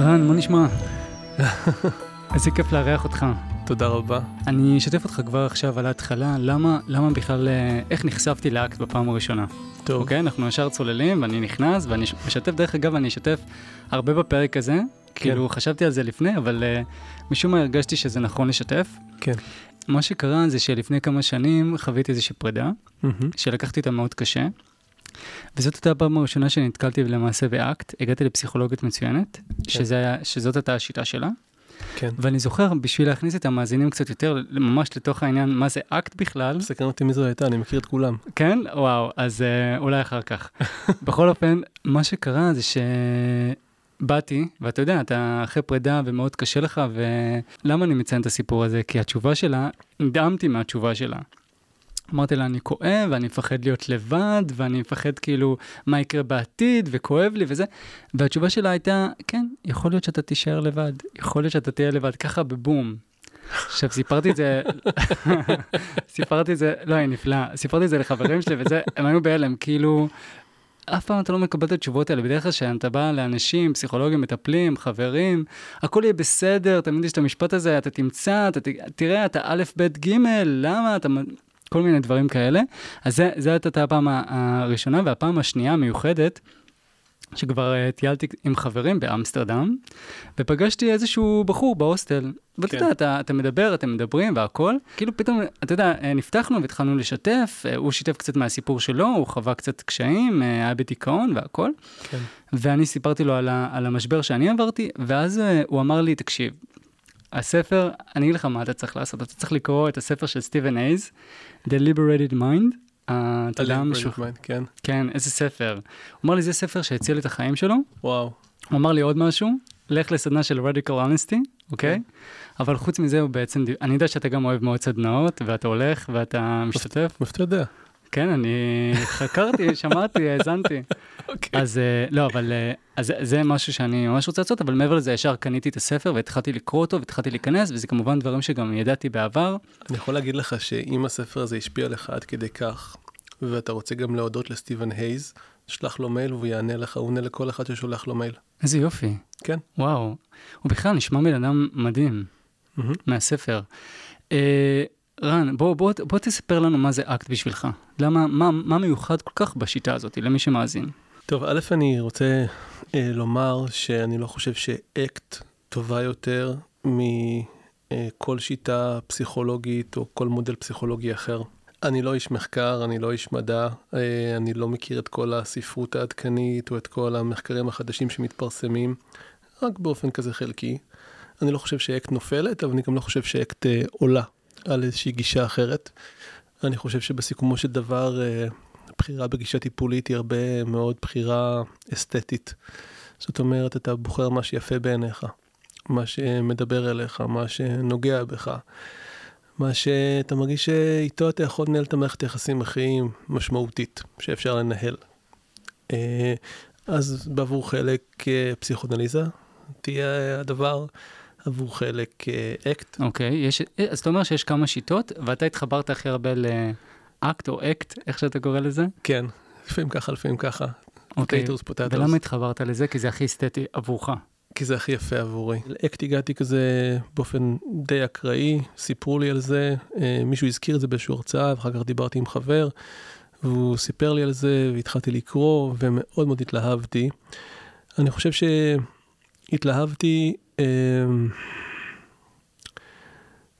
רן, מה נשמע? איזה כיף לארח אותך. תודה רבה. אני אשתף אותך כבר עכשיו על ההתחלה, למה, למה בכלל, אה, איך נחשפתי לאקט בפעם הראשונה. טוב. אוקיי, אנחנו ישר צוללים, ואני נכנס, ואני משתף, דרך אגב, אני אשתף הרבה בפרק הזה. כאילו, חשבתי על זה לפני, אבל uh, משום מה הרגשתי שזה נכון לשתף. כן. מה שקרה זה שלפני כמה שנים חוויתי איזושהי פרידה, מהמם. שלקחתי אותה מאוד קשה. וזאת הייתה הפעם הראשונה שנתקלתי למעשה באקט, הגעתי לפסיכולוגית מצוינת, שזה היה, שזאת הייתה השיטה שלה. כן. ואני זוכר, בשביל להכניס את המאזינים קצת יותר ממש לתוך העניין, מה זה אקט בכלל, סקרן אותי מי זו הייתה, אני מכיר את כולם. כן? וואו, אז אה, אולי אחר כך. בכל אופן, מה שקרה זה שבאתי, ואתה יודע, אתה אחרי פרידה ומאוד קשה לך, ולמה אני מציין את הסיפור הזה? כי התשובה שלה, נדהמתי מהתשובה שלה. אמרתי לה, אני כואב, ואני מפחד להיות לבד, ואני מפחד כאילו מה יקרה בעתיד, וכואב לי וזה. והתשובה שלה הייתה, כן, יכול להיות שאתה תישאר לבד, יכול להיות שאתה תהיה לבד, ככה בבום. עכשיו, סיפרתי את זה, סיפרתי את זה, לא, היא נפלאה, סיפרתי את זה לחברים שלי וזה, הם היו בהלם, כאילו, אף פעם אתה לא מקבל את התשובות האלה, בדרך כלל כשאתה בא לאנשים, פסיכולוגים, מטפלים, חברים, הכל יהיה בסדר, תמיד יש את המשפט הזה, אתה תמצא, אתה ת, תראה, אתה א', ב', ג', למה, אתה, כל מיני דברים כאלה. אז זה, זה הייתה הפעם הראשונה, והפעם השנייה המיוחדת, שכבר uh, טיילתי עם חברים באמסטרדם, ופגשתי איזשהו בחור בהוסטל. ואתה כן. יודע, אתה, אתה מדבר, אתם מדברים והכל, כאילו פתאום, אתה יודע, אה, נפתחנו והתחלנו לשתף, אה, הוא שיתף קצת מהסיפור שלו, הוא חווה קצת קשיים, אה, היה בדיכאון והכל, כן. ואני סיפרתי לו על, ה, על המשבר שאני עברתי, ואז אה, הוא אמר לי, תקשיב, הספר, אני אגיד לך מה אתה צריך לעשות, אתה צריך לקרוא את הספר של סטיבן אייז, The Liberated Mind. אתה יודע, משהו, כן. כן, איזה ספר. הוא אמר לי, זה ספר שהציל את החיים שלו, וואו. הוא אמר לי עוד משהו, לך לסדנה של רדיקל אונסטי, אוקיי? אבל חוץ מזה הוא בעצם, אני יודע שאתה גם אוהב מאוד סדנאות, ואתה הולך ואתה משתתף. מאיפה אתה יודע? כן, אני חקרתי, שמעתי, האזנתי. אוקיי. אז אה, לא, אבל אה, אז זה- משהו שאני ממש רוצה לעשות, אבל מעבר לזה, ישר קניתי את הספר והתחלתי לקרוא אותו והתחלתי להיכנס, וזה כמובן דברים שגם ידעתי בעבר. אני יכול להגיד לך שאם הספר הזה השפיע עליך עד כדי כך, ואתה רוצה גם להודות לסטיבן הייז, שלח לו מייל והוא יענה לך, הוא עונה לכל אחד ששולח לו מייל. איזה יופי. כן. וואו. הוא בכלל נשמע בן אדם מדהים. מהמם. מהספר. אה, רן, בוא, בוא, בוא תספר לנו מה זה אקט בשבילך. למה, מה, מה מיוחד כל כך בשיטה הזאת, למי שמאזין? טוב, א', אני רוצה אה, לומר שאני לא חושב שאקט טובה יותר מכל שיטה פסיכולוגית או כל מודל פסיכולוגי אחר. אני לא איש מחקר, אני לא איש מדע, אה, אני לא מכיר את כל הספרות העדכנית או את כל המחקרים החדשים שמתפרסמים, רק באופן כזה חלקי. אני לא חושב שאקט נופלת, אבל אני גם לא חושב שאקט אה, עולה על איזושהי גישה אחרת. אני חושב שבסיכומו של דבר, אה, בחירה בגישה טיפולית היא הרבה מאוד בחירה אסתטית. זאת אומרת, אתה בוחר מה שיפה בעיניך, מה שמדבר אליך, מה שנוגע בך, מה שאתה מרגיש שאיתו אתה יכול לנהל את המערכת היחסים הכי משמעותית שאפשר לנהל. אה, אז בעבור חלק אה, פסיכואנליזה תהיה הדבר, עבור חלק אה, אקט. אוקיי, יש, אה, אז אתה אומר שיש כמה שיטות, ואתה התחברת הכי הרבה לאקט או אקט, איך שאתה קורא לזה? כן, לפעמים ככה, לפעמים ככה. אוקיי. ולמה התחברת לזה? כי זה הכי אסתטי עבורך. כי זה הכי יפה עבורי. לאקט הגעתי כזה באופן די אקראי, סיפרו לי על זה, אה, מישהו הזכיר את זה באיזושהי הרצאה, ואחר כך דיברתי עם חבר, והוא סיפר לי על זה, והתחלתי לקרוא, ומאוד מאוד התלהבתי. אני חושב שהתלהבתי, אה,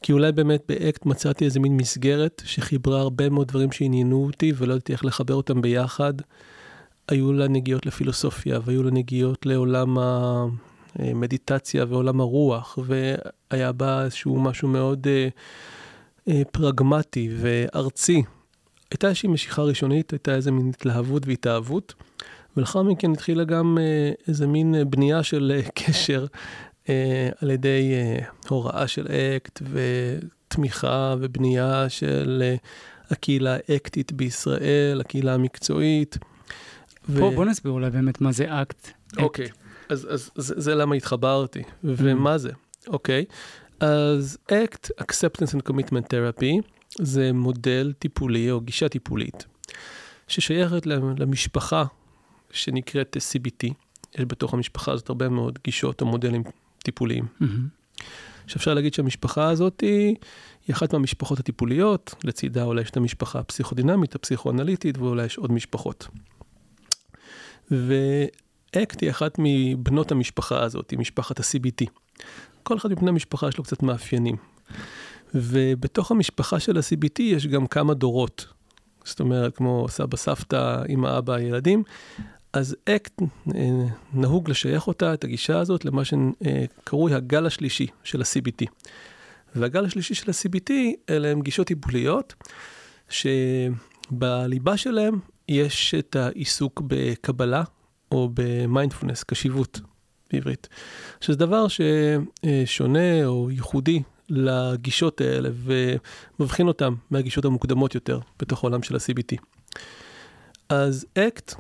כי אולי באמת באקט מצאתי איזה מין מסגרת שחיברה הרבה מאוד דברים שעניינו אותי, ולא ידעתי איך לחבר אותם ביחד. היו לה נגיעות לפילוסופיה, והיו לה נגיעות לעולם המדיטציה ועולם הרוח, והיה בה איזשהו משהו מאוד אה, אה, פרגמטי וארצי. הייתה איזושהי משיכה ראשונית, הייתה איזה מין התלהבות והתאהבות, ולאחר מכן התחילה גם אה, איזה מין בנייה של אה, קשר על ידי אה, הוראה של אקט ותמיכה ובנייה של אה, הקהילה האקטית בישראל, הקהילה המקצועית. פה בוא נסביר אולי באמת מה זה אקט. אוקיי, אז, אז זה, זה למה התחברתי, ומה זה, אוקיי? אז ACT, Acceptance and Commitment Therapy, זה מודל טיפולי או גישה טיפולית, ששייכת למשפחה שנקראת CBT, יש בתוך המשפחה הזאת הרבה מאוד גישות או מודלים טיפוליים. שאפשר להגיד שהמשפחה הזאת היא אחת מהמשפחות הטיפוליות, לצידה אולי יש את המשפחה הפסיכודינמית, הפסיכואנליטית, ואולי יש עוד משפחות. ואקט היא אחת מבנות המשפחה הזאת, היא משפחת ה-CBT. כל אחד מבני המשפחה יש לו קצת מאפיינים. ובתוך המשפחה של ה-CBT יש גם כמה דורות. זאת אומרת, כמו סבא, סבתא, אמא, אבא, ילדים. אז אקט, אה, נהוג לשייך אותה, את הגישה הזאת, למה שקרוי הגל השלישי של ה-CBT. והגל השלישי של ה-CBT, אלה הם גישות טיפוליות, שבליבה שלהם יש את העיסוק בקבלה, או במיינדפולנס, קשיבות בעברית. שזה דבר ששונה או ייחודי לגישות האלה, ומבחין אותם מהגישות המוקדמות יותר בתוך העולם של ה-CBT. אז אקט,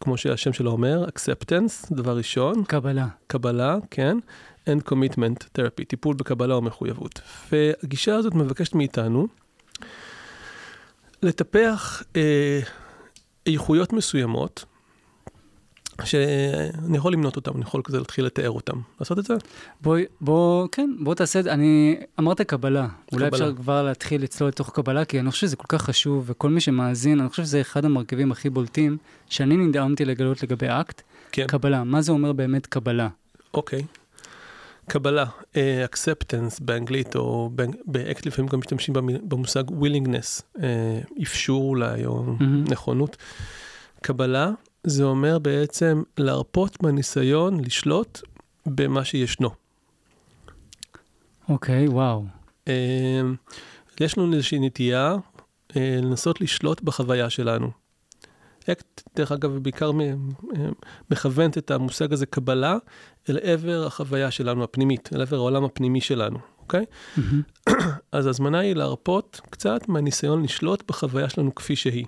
כמו שהשם שלו אומר, acceptance, דבר ראשון. קבלה. קבלה, כן. and commitment therapy, טיפול בקבלה או מחויבות. והגישה הזאת מבקשת מאיתנו לטפח אה, איכויות מסוימות, שאני יכול למנות אותם, אני יכול כזה להתחיל לתאר אותם. לעשות את זה? בואי, בוא, כן, בוא תעשה את זה. אני, אמרת קבלה. אולי אפשר כבר להתחיל לצלול לתוך קבלה, כי אני חושב שזה כל כך חשוב, וכל מי שמאזין, אני חושב שזה אחד המרכיבים הכי בולטים, שאני נדהמתי לגלות לגבי אקט. כן. קבלה, מה זה אומר באמת קבלה? אוקיי. קבלה, uh, acceptance באנגלית, או באקט לפעמים גם משתמשים במושג willingness, uh, אפשור אולי, או mm-hmm. נכונות. קבלה זה אומר בעצם להרפות מהניסיון לשלוט במה שישנו. אוקיי, okay, וואו. Uh, יש לנו איזושהי נטייה uh, לנסות לשלוט בחוויה שלנו. אקט, דרך אגב, בעיקר מכוונת את המושג הזה קבלה אל עבר החוויה שלנו הפנימית, אל עבר העולם הפנימי שלנו, אוקיי? Mm-hmm. אז הזמנה היא להרפות קצת מהניסיון לשלוט בחוויה שלנו כפי שהיא.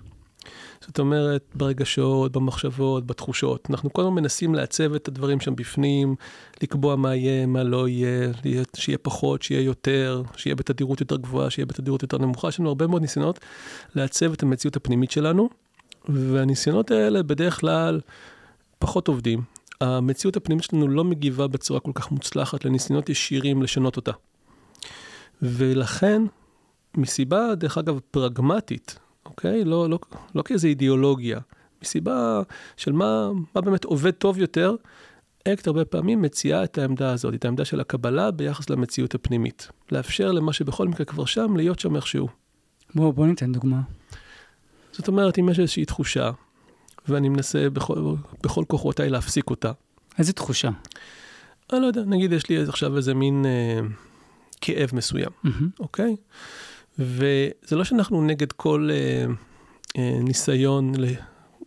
זאת אומרת, ברגשות, במחשבות, בתחושות. אנחנו כל הזמן מנסים לעצב את הדברים שם בפנים, לקבוע מה יהיה, מה לא יהיה, שיהיה פחות, שיהיה יותר, שיהיה בתדירות יותר גבוהה, שיהיה בתדירות יותר נמוכה. יש לנו הרבה מאוד ניסיונות לעצב את המציאות הפנימית שלנו, והניסיונות האלה בדרך כלל פחות עובדים. המציאות הפנימית שלנו לא מגיבה בצורה כל כך מוצלחת לניסיונות ישירים לשנות אותה. ולכן, מסיבה, דרך אגב, פרגמטית, אוקיי? לא, לא, לא כאיזו אידיאולוגיה, מסיבה של מה, מה באמת עובד טוב יותר, אקט הרבה פעמים מציעה את העמדה הזאת, את העמדה של הקבלה ביחס למציאות הפנימית. לאפשר למה שבכל מקרה כבר שם, להיות שם איכשהו. בוא, בוא ניתן דוגמה. זאת אומרת, אם יש איזושהי תחושה, ואני מנסה בכל, בכל כוחותיי להפסיק אותה. איזה תחושה? אני לא יודע, נגיד יש לי עכשיו איזה מין אה, כאב מסוים, mm-hmm. אוקיי? וזה לא שאנחנו נגד כל אה, אה, ניסיון ל,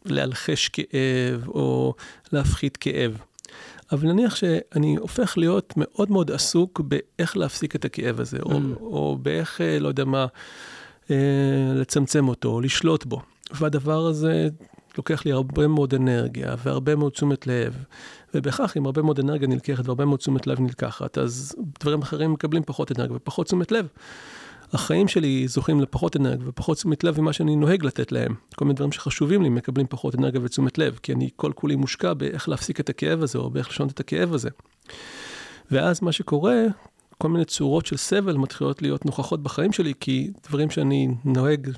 להלחש כאב או להפחית כאב. אבל נניח שאני הופך להיות מאוד מאוד עסוק באיך להפסיק את הכאב הזה, mm. או, או באיך, אה, לא יודע מה, אה, לצמצם אותו, או לשלוט בו. והדבר הזה לוקח לי הרבה מאוד אנרגיה והרבה מאוד תשומת לב, ובכך אם הרבה מאוד אנרגיה נלקחת והרבה מאוד תשומת לב נלקחת, אז דברים אחרים מקבלים פחות אנרגיה ופחות תשומת לב. החיים שלי זוכים לפחות אנרגיה ופחות תשומת לב ממה שאני נוהג לתת להם. כל מיני דברים שחשובים לי מקבלים פחות אנרגיה ותשומת לב, כי אני כל כולי מושקע באיך להפסיק את הכאב הזה או באיך לשנות את הכאב הזה. ואז מה שקורה, כל מיני צורות של סבל מתחילות להיות נוכחות בחיים שלי, כי דברים שאני נוהג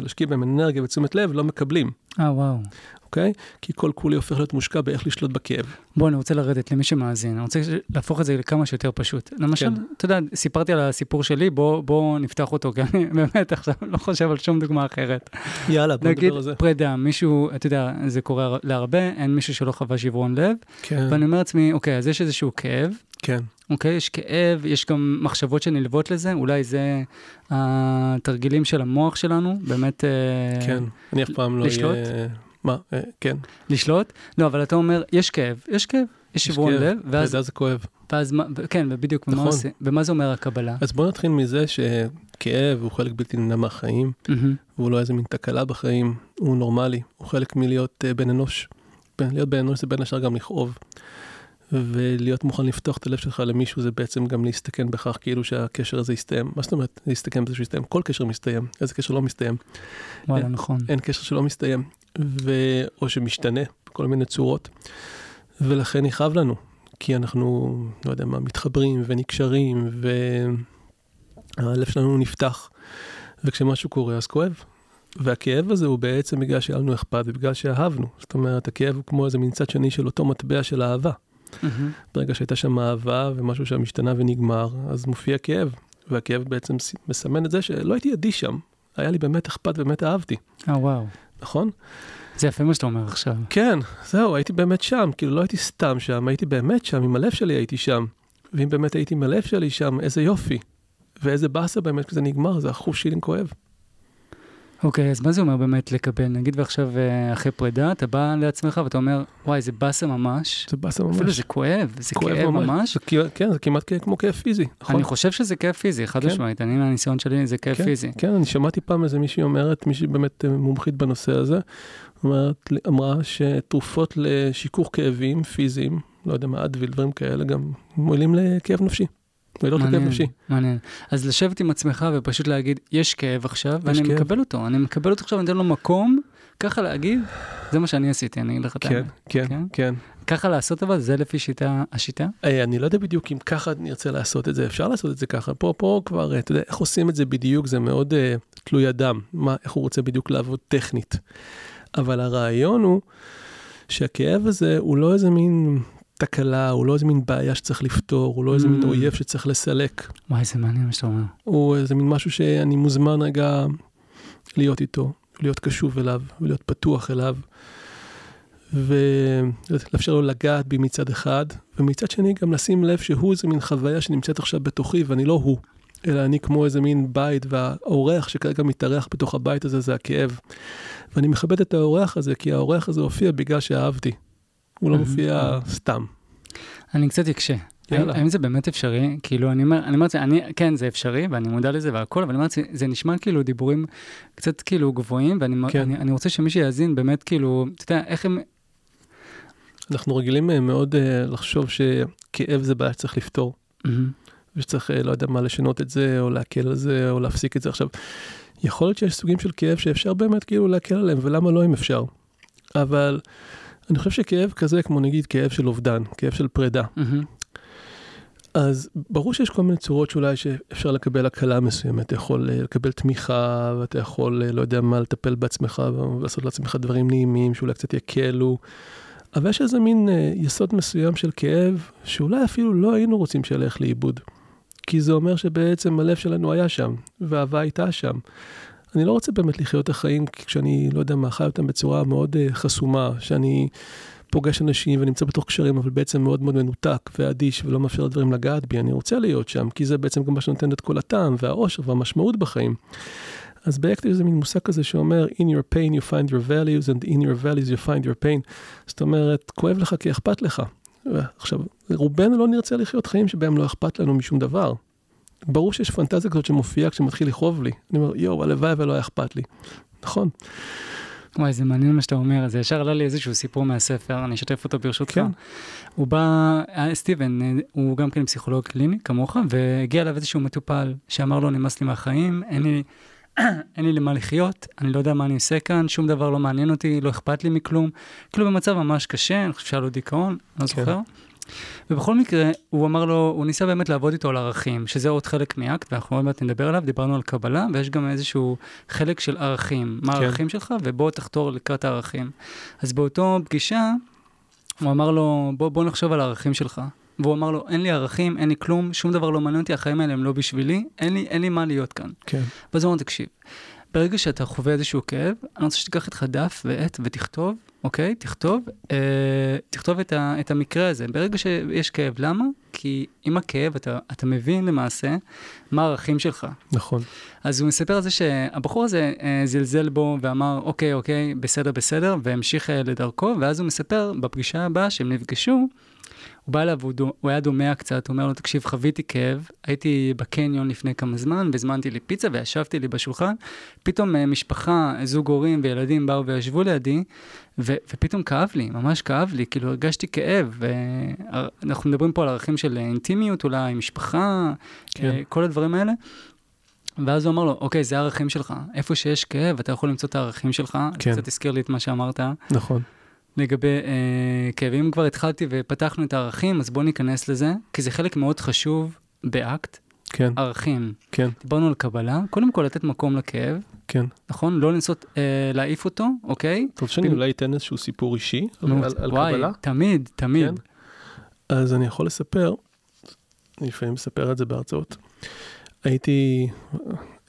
להשקיע, בהם אנרגיה ותשומת לב לא מקבלים. אה, וואו. אוקיי? כי כל כולי הופך להיות מושקע באיך לשלוט בכאב. בוא, אני רוצה לרדת למי שמאזין, אני רוצה להפוך את זה לכמה שיותר פשוט. למשל, כן. אתה יודע, סיפרתי על הסיפור שלי, בוא, בוא נפתח אותו, כי אני באמת עכשיו לא חושב על שום דוגמה אחרת. יאללה, בוא נדבר על זה. נגיד פרידה, מישהו, אתה יודע, זה קורה להרבה, אין מישהו שלא חווה שברון לב. כן. ואני אומר לעצמי, אוקיי, אז יש איזשהו כאב. כן. אוקיי? יש כאב, יש גם מחשבות שנלוות לזה, אולי זה התרגילים של המוח שלנו, באמת... אה, כן, אני אף פעם לא אהיה... מה? אה, כן. לשלוט? לא, אבל אתה אומר, יש כאב, יש כאב, יש שברון לב, ואז... ואז זה כואב. ואז מה, כן, ובדיוק, נכון. ומה, עושה, ומה זה אומר הקבלה? אז בוא נתחיל מזה שכאב הוא חלק בלתי נמנע מהחיים, mm-hmm. והוא לא איזה מין תקלה בחיים, הוא נורמלי, הוא חלק מלהיות uh, בן אנוש. להיות בן אנוש זה בין השאר גם לכאוב. ולהיות מוכן לפתוח את הלב שלך למישהו זה בעצם גם להסתכן בכך כאילו שהקשר הזה יסתיים. מה זאת אומרת להסתכן בזה שהוא יסתיים? כל קשר מסתיים, איזה קשר לא מסתיים. וואלה, נכון. אין קשר שלא מסתיים, ו... או שמשתנה בכל מיני צורות. ולכן יכאב לנו, כי אנחנו, לא יודע מה, מתחברים ונקשרים, והלב שלנו נפתח, וכשמשהו קורה אז כואב. והכאב הזה הוא בעצם בגלל שהיה לנו אכפת ובגלל שאהבנו. זאת אומרת, הכאב הוא כמו איזה מין צד שני של אותו מטבע של אהבה. Mm-hmm. ברגע שהייתה שם אהבה ומשהו שם השתנה ונגמר, אז מופיע כאב. והכאב בעצם מסמן את זה שלא הייתי אדיש שם, היה לי באמת אכפת ובאמת אהבתי. אה, וואו. נכון? זה יפה מה שאתה אומר עכשיו. כן, זהו, הייתי באמת שם, כאילו לא הייתי סתם שם, הייתי באמת שם, עם הלב שלי הייתי שם. ואם באמת הייתי עם הלב שלי שם, איזה יופי. ואיזה באסה באמת כשזה נגמר, זה אחוז שילינג כואב. אוקיי, אז מה זה אומר באמת לקבל? נגיד ועכשיו אה, אחרי פרידה, אתה בא לעצמך ואתה אומר, וואי, זה באסה ממש. זה באסה ממש. אפילו זה כואב, זה כואב כאב ממש. זה, כמעט- כן, זה כמעט כמו כאב פיזי, נכון? אני חושב שזה כאב פיזי, חד כן. משמעית. אני מהניסיון שלי, זה כאב כן, פיזי. כן, אני שמעתי פעם איזה מישהי אומרת, מישהי באמת אה, מומחית בנושא הזה, אומרת, אמרה שתרופות לשיכוך כאבים פיזיים, לא יודע מה, אדוויל, דברים כאלה, גם מועילים לכאב נפשי. לכאב מעניין, נפשי. מעניין. אז לשבת עם עצמך ופשוט להגיד, יש כאב עכשיו, ואני כאב. מקבל אותו. אני מקבל אותו עכשיו, אני נותן לו מקום, ככה להגיד, זה מה שאני עשיתי, אני אגיד לך את האמת. כן, כן? כן. ככה לעשות אבל, זה לפי שיטה, השיטה? אה, אני לא יודע בדיוק אם ככה נרצה לעשות את זה, אפשר לעשות את זה ככה. פה, פה כבר, אה, אתה יודע, איך עושים את זה בדיוק, זה מאוד uh, תלוי אדם, מה, איך הוא רוצה בדיוק לעבוד טכנית. אבל הרעיון הוא שהכאב הזה הוא לא איזה מין תקלה, הוא לא איזה מין בעיה שצריך לפתור, הוא לא איזה מין Mm. אויב שצריך לסלק. וואי, זה מעניין מה שאתה אומר. הוא איזה מין משהו שאני מוזמן רגע להיות איתו, להיות קשוב אליו, ולהיות פתוח אליו, ולאפשר לו לגעת בי מצד אחד, ומצד שני גם לשים לב שהוא איזה מין חוויה שנמצאת עכשיו בתוכי, ואני לא הוא, אלא אני כמו איזה מין בית, והאורח שכרגע מתארח בתוך הבית הזה זה הכאב. ואני מכבד את האורח הזה, כי האורח הזה הופיע בגלל שאהבתי. הוא לא. מופיע סתם. אני קצת אקשה. יאללה. האם, זה באמת אפשרי? כאילו, אני אומר, אני אומר, לעצמי, אני, כן, זה אפשרי, ואני מודע לזה והכל, אבל אני אומר, לעצמי, זה נשמע כאילו דיבורים קצת כאילו גבוהים, ואני כן. אני, אני רוצה שמי שיאזין באמת, כאילו, אתה יודע, איך הם... אנחנו רגילים אה, מאוד אה, לחשוב שכאב זה בעיה שצריך לפתור. מהמם. ושצריך, אה, לא יודע מה, לשנות את זה, או להקל על זה, או להפסיק את זה. עכשיו, יכול להיות שיש סוגים של כאב שאפשר באמת כאילו להקל עליהם, ולמה לא אם אפשר. אבל אני חושב שכאב כזה, כמו נגיד כאב של אובדן, כאב של פרידה, מהמם. אז ברור שיש כל מיני צורות שאולי שאפשר לקבל הקלה מסוימת. אתה יכול אה, לקבל תמיכה, ואתה יכול, אה, לא יודע מה, לטפל בעצמך ולעשות לעצמך דברים נעימים שאולי קצת יקלו. אבל יש איזה מין אה, יסוד מסוים של כאב, שאולי אפילו לא היינו רוצים שילך לאיבוד. כי זה אומר שבעצם הלב שלנו היה שם, והאהבה הייתה שם. אני לא רוצה באמת לחיות את החיים כשאני, לא יודע מה, חי אותם בצורה מאוד אה, חסומה, שאני פוגש אנשים ונמצא בתוך קשרים, אבל בעצם מאוד מאוד מנותק ואדיש ולא מאפשר לדברים לגעת בי. אני רוצה להיות שם, כי זה בעצם גם מה שנותן את כל הטעם והאושר והמשמעות בחיים. אז באקטיב זה מין מושג כזה שאומר, in your pain you find your values and in your values you find your pain. זאת אומרת, כואב לך כי אכפת לך. עכשיו, רובנו לא נרצה לחיות חיים שבהם לא אכפת לנו משום דבר. ברור שיש פנטזיה כזאת שמופיעה כשמתחיל לכאוב לי. אני אומר, יואו, הלוואי ולא היה אכפת לי. נכון, וואי, זה מעניין מה שאתה אומר, זה ישר עלה לי איזשהו סיפור מהספר, אני אשתף אותו ברשותך. כן. הוא בא, אה, סטיבן, אה, הוא גם כן פסיכולוג קליני, כמוך, והגיע אליו איזשהו מטופל שאמר לו, נמאס לי מהחיים, אין לי, אין לי למה לחיות, אני לא יודע מה אני עושה כאן, שום דבר לא מעניין אותי, לא אכפת לי מכלום. כאילו במצב ממש קשה, אני חושב שהיה לו דיכאון, לא כן. זוכר. ובכל מקרה, הוא אמר לו, הוא ניסה באמת לעבוד איתו על ערכים, שזה עוד חלק מאקט, ואנחנו עוד מעט נדבר עליו, דיברנו על קבלה, ויש גם איזשהו חלק של ערכים, מה כן. הערכים שלך, ובוא תחתור לקראת הערכים. אז באותו פגישה, הוא אמר לו, בוא, בוא נחשוב על הערכים שלך. והוא אמר לו, אין לי ערכים, אין לי כלום, שום דבר לא מעניין אותי, החיים האלה הם לא בשבילי, אין לי, אין לי מה להיות כאן. כן. ואז הוא אמר, תקשיב, ברגע שאתה חווה איזשהו כאב, אני רוצה שתיקח איתך דף ועט ותכתוב, אוקיי? תכתוב, אה, תכתוב את, ה, את המקרה הזה. ברגע שיש כאב, למה? כי עם הכאב אתה, אתה מבין למעשה מה הערכים שלך. נכון. אז הוא מספר על זה שהבחור הזה אה, זלזל בו ואמר, אוקיי, אוקיי, בסדר, בסדר, והמשיך אה, לדרכו, ואז הוא מספר בפגישה הבאה שהם נפגשו, הוא בא אליו, הוא, דו- הוא היה דומע קצת, הוא אומר לו, תקשיב, חוויתי כאב, הייתי בקניון לפני כמה זמן, והזמנתי לי פיצה וישבתי לי בשולחן, פתאום אה, משפחה, זוג הורים וילדים באו וישבו לידי, ו- ופתאום כאב לי, ממש כאב לי, כאילו הרגשתי כאב, ואנחנו מדברים פה על ערכים של אינטימיות אולי, משפחה, כן. אה, כל הדברים האלה. ואז הוא אמר לו, אוקיי, זה הערכים שלך. איפה שיש כאב, אתה יכול למצוא את הערכים שלך. כן. קצת הזכיר לי את מה שאמרת. נכון. לגבי אה, כאבים, כבר התחלתי ופתחנו את הערכים, אז בואו ניכנס לזה, כי זה חלק מאוד חשוב באקט, כן, ערכים. כן, דיברנו על קבלה, קודם כל לתת מקום לכאב, כן. נכון? לא לנסות אה, להעיף אותו, אוקיי? רוצה שאני כאילו- אולי אתן איזשהו סיפור אישי נו, על, על וואי, קבלה? תמיד, תמיד. כן. אז אני יכול לספר, אני לפעמים מספר את זה בהרצאות. הייתי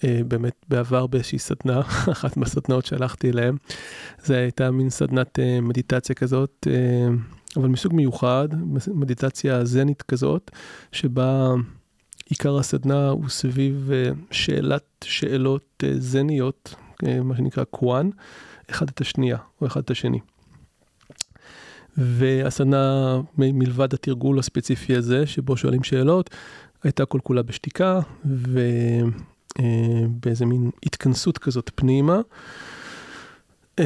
באמת בעבר באיזושהי סדנה, אחת מהסדנאות שהלכתי אליהן. זו הייתה מין סדנת אה, מדיטציה כזאת, אה, אבל מסוג מיוחד, מדיטציה זנית כזאת, שבה עיקר הסדנה הוא סביב אה, שאלת שאלות אה, זניות, אה, מה שנקרא קוואן, אחד את השנייה או אחד את השני. והסדנה, מ- מלבד התרגול הספציפי הזה, שבו שואלים שאלות, הייתה כל כולה בשתיקה, ובאיזה מין התכנסות כזאת פנימה. אה,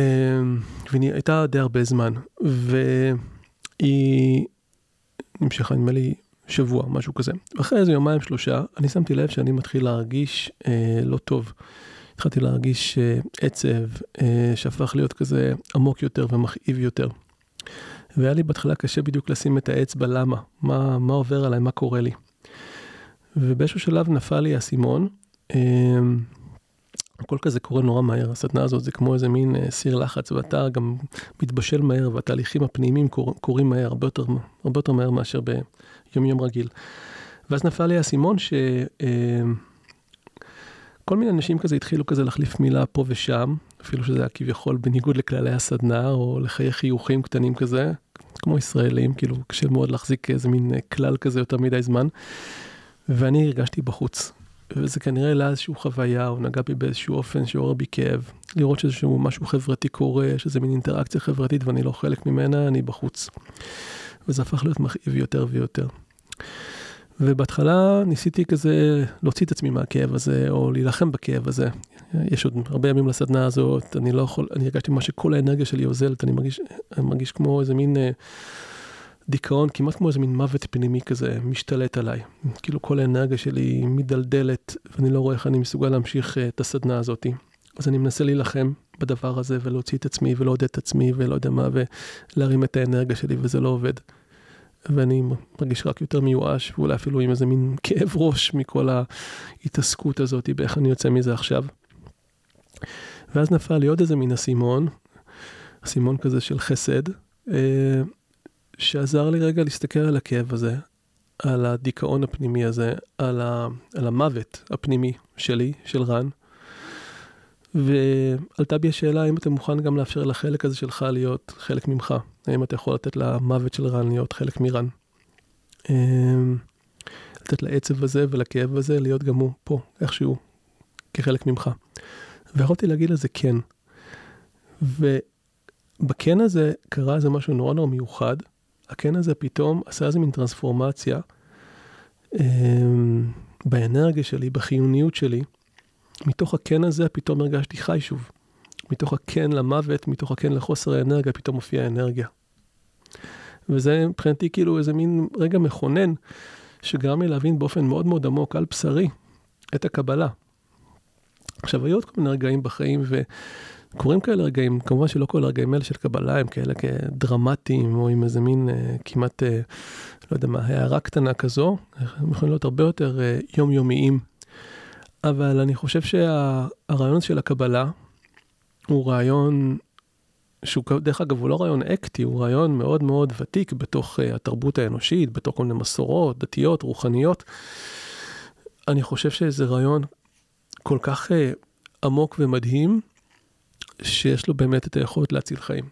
והיא הייתה די הרבה זמן, והיא נמשכה נדמה לי שבוע, משהו כזה. ואחרי איזה יומיים שלושה, אני שמתי לב שאני מתחיל להרגיש אה, לא טוב. התחלתי להרגיש אה, עצב, אה, שהפך להיות כזה עמוק יותר ומכאיב יותר. והיה לי בהתחלה קשה בדיוק לשים את האצבע למה, מה, מה עובר עליי, מה קורה לי. ובאיזשהו שלב נפל לי האסימון. אה, הכל כזה קורה נורא מהר, הסדנה הזאת זה כמו איזה מין אה, סיר לחץ, ואתה גם מתבשל מהר, והתהליכים הפנימיים קור, קורים מהר, הרבה יותר, הרבה יותר מהר מאשר ביום יום רגיל. ואז נפל לי האסימון ש... אה, כל מיני אנשים כזה התחילו כזה להחליף מילה פה ושם, אפילו שזה היה כביכול בניגוד לכללי הסדנה, או לחיי חיוכים קטנים כזה, כמו ישראלים, כאילו קשה מאוד להחזיק איזה מין אה, כלל כזה יותר מדי זמן. ואני הרגשתי בחוץ. וזה כנראה העלה איזושהי חוויה, או נגע בי באיזשהו אופן שעורר בי כאב. לראות שאיזשהו משהו חברתי קורה, שזה מין אינטראקציה חברתית ואני לא חלק ממנה, אני בחוץ. וזה הפך להיות מכאיב יותר ויותר. ובהתחלה ניסיתי כזה להוציא את עצמי מהכאב הזה, או להילחם בכאב הזה. יש עוד הרבה ימים לסדנה הזאת, אני לא יכול, אני הרגשתי מה שכל האנרגיה שלי אוזלת, אני מרגיש, אני מרגיש כמו איזה מין אה, דיכאון, כמעט כמו איזה מין מוות פנימי כזה, משתלט עליי. כאילו כל האנרגיה שלי מדלדלת, ואני לא רואה איך אני מסוגל להמשיך אה, את הסדנה הזאת. אז אני מנסה להילחם בדבר הזה, ולהוציא את עצמי, ולעודד את עצמי, ולא יודע מה, ולהרים את האנרגיה שלי, וזה לא עובד. ואני מרגיש רק יותר מיואש, ואולי אפילו עם איזה מין כאב ראש מכל ההתעסקות הזאת, באיך אני יוצא מזה עכשיו. ואז נפל לי עוד איזה מין אסימון, אסימון כזה של חסד, אה, שעזר לי רגע להסתכל על הכאב הזה, על הדיכאון הפנימי הזה, על, ה, על המוות הפנימי שלי, של רן. ועלתה בי השאלה האם אתה מוכן גם לאפשר לחלק הזה שלך להיות חלק ממך. האם אתה יכול לתת למוות של רן להיות חלק מרן. אמ, לתת לעצב הזה ולכאב הזה להיות גם הוא פה, איכשהו, כחלק ממך. ויכולתי להגיד לזה כן. ובכן הזה קרה איזה משהו נורא נורא מיוחד. הכן הזה פתאום עשה איזה מין טרנספורמציה אמ, באנרגיה שלי, בחיוניות שלי. מתוך הכן הזה פתאום הרגשתי חי שוב. מתוך הכן למוות, מתוך הכן לחוסר האנרגיה, פתאום מופיעה האנרגיה. וזה מבחינתי כאילו איזה מין רגע מכונן, שגרם לי להבין באופן מאוד מאוד עמוק על בשרי את הקבלה. עכשיו, היו עוד כל מיני רגעים בחיים, וקורים כאלה רגעים, כמובן שלא כל הרגעים האלה של קבלה הם כאלה כדרמטיים, או עם איזה מין אה, כמעט, אה, לא יודע מה, הערה קטנה כזו, הם יכולים להיות הרבה יותר אה, יומיומיים. אבל אני חושב שהרעיון של הקבלה הוא רעיון שהוא, דרך אגב, הוא לא רעיון אקטי, הוא רעיון מאוד מאוד ותיק בתוך uh, התרבות האנושית, בתוך כל מיני מסורות, דתיות, רוחניות. אני חושב שזה רעיון כל כך uh, עמוק ומדהים, שיש לו באמת את היכולת להציל חיים.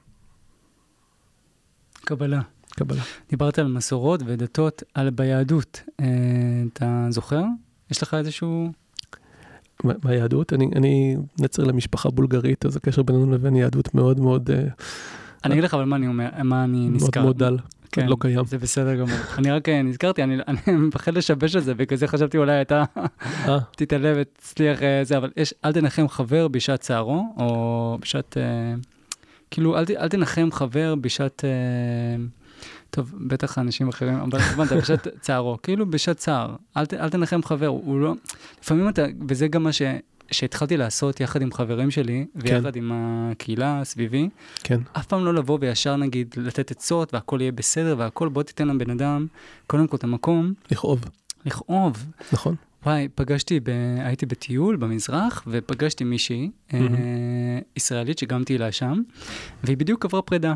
קבלה. קבלה. דיברת על מסורות ודתות, על ביהדות. אה, אתה זוכר? יש לך איזשהו... מהיהדות, אני, אני נצר למשפחה בולגרית, אז הקשר בינינו לבין יהדות מאוד מאוד... אה, אני אגיד לך אבל מה אני אומר, מה אני מאוד נזכר. מאוד דל, כן, לא קיים. זה בסדר גמור. אני רק אה, נזכרתי, אני אני מפחד לשבש את זה, בגלל זה חשבתי אולי אתה אה, תתעלה ותצליח אה, זה, אבל יש, אל תנחם חבר בשעת צערו, או בשעת, אה, כאילו, אל, אל תנחם חבר בשעת, אה, טוב, בטח אנשים אחרים, אבל הבנת, בשעת צערו, כאילו בשעת צער, אל, אל תנחם חבר, הוא לא, לפעמים אתה, וזה גם מה ש... שהתחלתי לעשות יחד עם חברים שלי, ויחד עם הקהילה סביבי, כן, אף פעם לא לבוא וישר נגיד לתת עצות והכל יהיה בסדר והכל, בוא תיתן לבן אדם, קודם כל את המקום, לכאוב, לכאוב. נכון? וואי, פגשתי, ב... הייתי בטיול במזרח, ופגשתי מישהי, אה, מהמם. ישראלית שגם תהילה שם, והיא בדיוק עברה פרידה.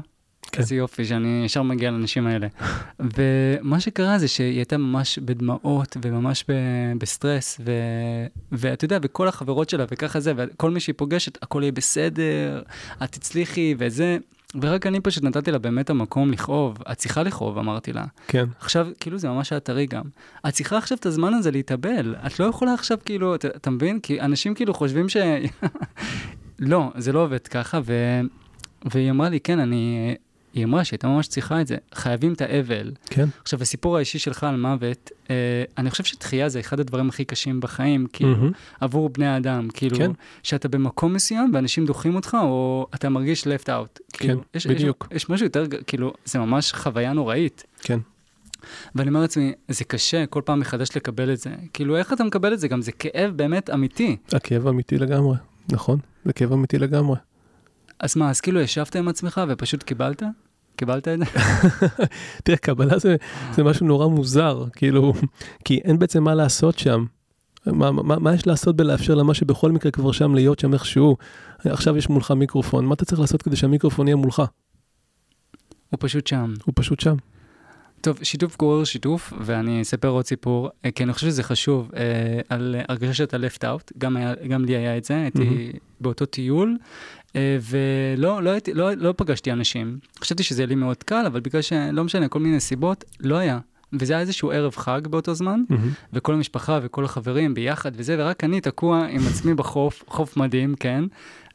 כן. איזה יופי שאני ישר מגיע לאנשים האלה. ומה שקרה זה שהיא הייתה ממש בדמעות וממש ב... בסטרס, ו... ואתה יודע, וכל החברות שלה וככה זה, וכל מי שהיא פוגשת, הכל יהיה בסדר, את תצליחי וזה. ורק אני פשוט נתתי לה באמת המקום לכאוב, את צריכה לכאוב, אמרתי לה. כן, עכשיו, כאילו זה ממש היה טרי גם. את צריכה עכשיו את הזמן הזה להתאבל. את לא יכולה עכשיו, כאילו, אתה, אתה מבין? כי אנשים כאילו חושבים ש... לא, זה לא עובד ככה, ו... והיא אמרה לי, כן, אני... היא אמרה שהייתה ממש צריכה את זה. חייבים את האבל. כן, עכשיו, הסיפור האישי שלך על מוות, אה, אני חושב שתחייה זה אחד הדברים הכי קשים בחיים, כאילו, מהמם. עבור בני האדם. כאילו, כן. שאתה במקום מסוים ואנשים דוחים אותך, או אתה מרגיש left out. כאילו, יש, בדיוק. יש, יש משהו יותר, כאילו, זה ממש חוויה נוראית. כן, ואני אומר לעצמי, זה קשה כל פעם מחדש לקבל את זה. כאילו, איך אתה מקבל את זה? גם זה כאב באמת אמיתי. הכאב אמיתי לגמרי, נכון? זה כאב אמיתי לגמרי. אז מה, אז כאילו ישבת עם עצמך ופשוט קיבלת? קיבלת את זה? תראה, קבלה זה, זה משהו נורא מוזר, כאילו, כי אין בעצם מה לעשות שם. מה, מה, מה יש לעשות בלאפשר למה שבכל מקרה כבר שם להיות שם איכשהו? עכשיו יש מולך מיקרופון, מה אתה צריך לעשות כדי שהמיקרופון יהיה מולך? הוא פשוט שם. הוא פשוט שם. טוב, שיתוף גורר שיתוף, ואני אספר עוד סיפור, אה, כי אני חושב שזה חשוב, אה, על הרגשה שאתה left out, גם, היה, גם לי היה את זה, הייתי באותו טיול, ולא לא, הייתי, לא, לא פגשתי אנשים. חשבתי שזה יהיה לי מאוד קל, אבל בגלל שלא משנה, כל מיני סיבות, לא היה. וזה היה איזשהו ערב חג באותו זמן, מהמם. וכל המשפחה וכל החברים ביחד וזה, ורק אני תקוע עם עצמי בחוף, חוף מדהים, כן?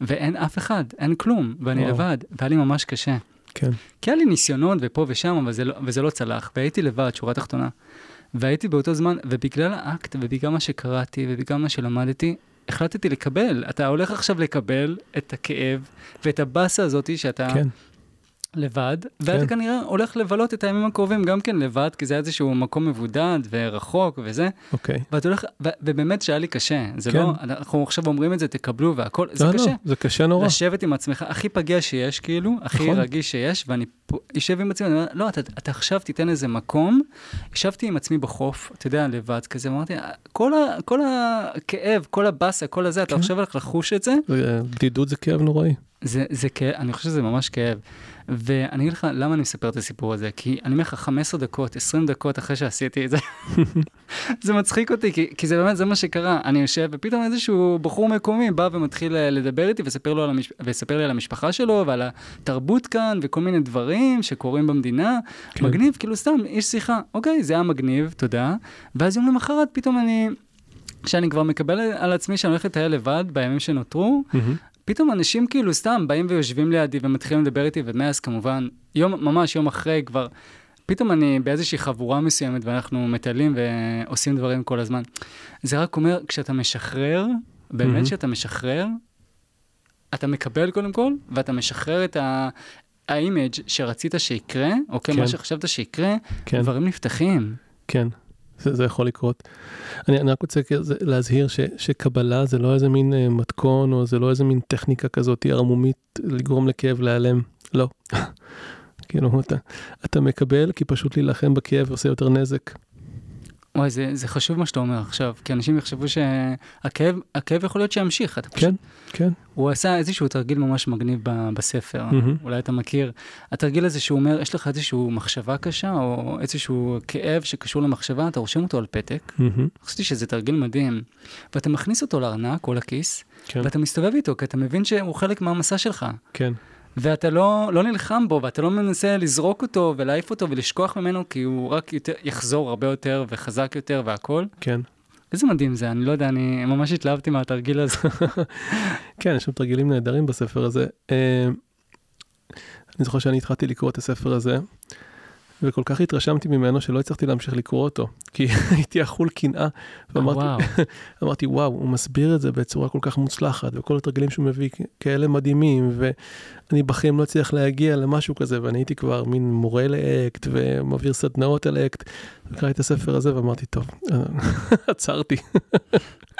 ואין אף אחד, אין כלום, ואני וואו. לבד, והיה לי ממש קשה. כן, כי היה לי ניסיונות ופה ושם, אבל זה לא, וזה לא צלח, והייתי לבד, שורה תחתונה. והייתי באותו זמן, ובגלל האקט, ובגלל מה שקראתי, ובגלל מה שלמדתי, החלטתי לקבל. אתה הולך עכשיו לקבל את הכאב ואת הבאסה הזאתי שאתה כן, לבד, ואתה כן. כנראה הולך לבלות את הימים הקרובים גם כן לבד, כי זה היה איזשהו מקום מבודד ורחוק וזה, אוקיי. ואתה הולך, ו- ובאמת שהיה לי קשה. זה כן. לא, אנחנו עכשיו אומרים את זה, תקבלו והכל, זה לא, קשה. לא, זה קשה נורא. לשבת עם עצמך, הכי פגיע שיש, כאילו, הכי נכון. רגיש שיש, ואני יושב עם עצמי, אני אומר, לא, אתה, אתה עכשיו תיתן איזה מקום. ישבתי עם עצמי בחוף, אתה יודע, לבד כזה, ואמרתי, כל, ה, כל הכאב, כל הבאסה, כל הזה, אתה כן. עכשיו הולך לחוש את זה- בדידות זה כאב נוראי. זה, זה כאב, אני חושב שזה ממש כאב. ואני אגיד לך, למה אני מספר את הסיפור הזה? כי אני אומר לך, 15 דקות, 20 דקות אחרי שעשיתי את זה, זה מצחיק אותי, כי, כי זה באמת, זה מה שקרה. אני יושב, ופתאום איזשהו בחור מקומי בא ומתחיל אה, לדבר איתי ולספר, לו על המש... ולספר לי על המשפחה שלו ועל התרבות כאן וכל מיני דברים שקורים במדינה. כן. מגניב, כאילו סתם, איש שיחה. אוקיי, זה היה מגניב, תודה. ואז יום למחרת פתאום אני... כשאני כבר מקבל על עצמי שאני הולך לטייל לבד בימים שנותרו, מהמם. פתאום אנשים כאילו סתם באים ויושבים לידי ומתחילים לדבר איתי, ומאז כמובן, יום, ממש יום אחרי כבר, פתאום אני באיזושהי חבורה מסוימת ואנחנו מטיילים ועושים דברים כל הזמן. זה רק אומר, כשאתה משחרר, באמת מהמם. כשאתה משחרר, אתה מקבל קודם כל, ואתה משחרר את ה... האימג' שרצית שיקרה, אוקיי, כן. מה שחשבת שיקרה, כן. דברים נפתחים. כן, זה, זה יכול לקרות. אני, אני רק רוצה להזהיר ש, שקבלה זה לא איזה מין אה, מתכון, או זה לא איזה מין טכניקה כזאת ערמומית לגרום לכאב להיעלם. לא. כאילו, אתה, אתה מקבל כי פשוט להילחם בכאב עושה יותר נזק. וואי, זה, זה חשוב מה שאתה אומר עכשיו, כי אנשים יחשבו שהכאב הכאב יכול להיות שימשיך, אתה פשוט כן, כן. הוא עשה איזשהו תרגיל ממש מגניב ב- בספר, מהמם. אולי אתה מכיר. התרגיל הזה שהוא אומר, יש לך איזושהי מחשבה קשה, או איזשהו כאב שקשור למחשבה, אתה רושם אותו על פתק. מהמם. חשבתי שזה תרגיל מדהים. ואתה מכניס אותו לארנק או לכיס, כן, ואתה מסתובב איתו, כי אתה מבין שהוא חלק מהמסע שלך. כן, ואתה לא, לא נלחם בו, ואתה לא מנסה לזרוק אותו ולהעיף אותו ולשכוח ממנו, כי הוא רק יותר, יחזור הרבה יותר וחזק יותר והכל. כן. איזה מדהים זה, אני לא יודע, אני ממש התלהבתי מהתרגיל הזה. כן, יש שם תרגילים נהדרים בספר הזה. אה, אני זוכר שאני התחלתי לקרוא את הספר הזה, וכל כך התרשמתי ממנו שלא הצלחתי להמשיך לקרוא אותו, כי הייתי אכול קנאה, ואמרתי. אמרתי, וואו, הוא מסביר את זה בצורה כל כך מוצלחת, וכל התרגילים שהוא מביא כאלה מדהימים, ואני בחיים לא אצליח להגיע למשהו כזה, ואני הייתי כבר מין מורה לאקט, ומעביר סדנאות על אקט, וקראתי את הספר הזה ואמרתי, טוב, עצרתי.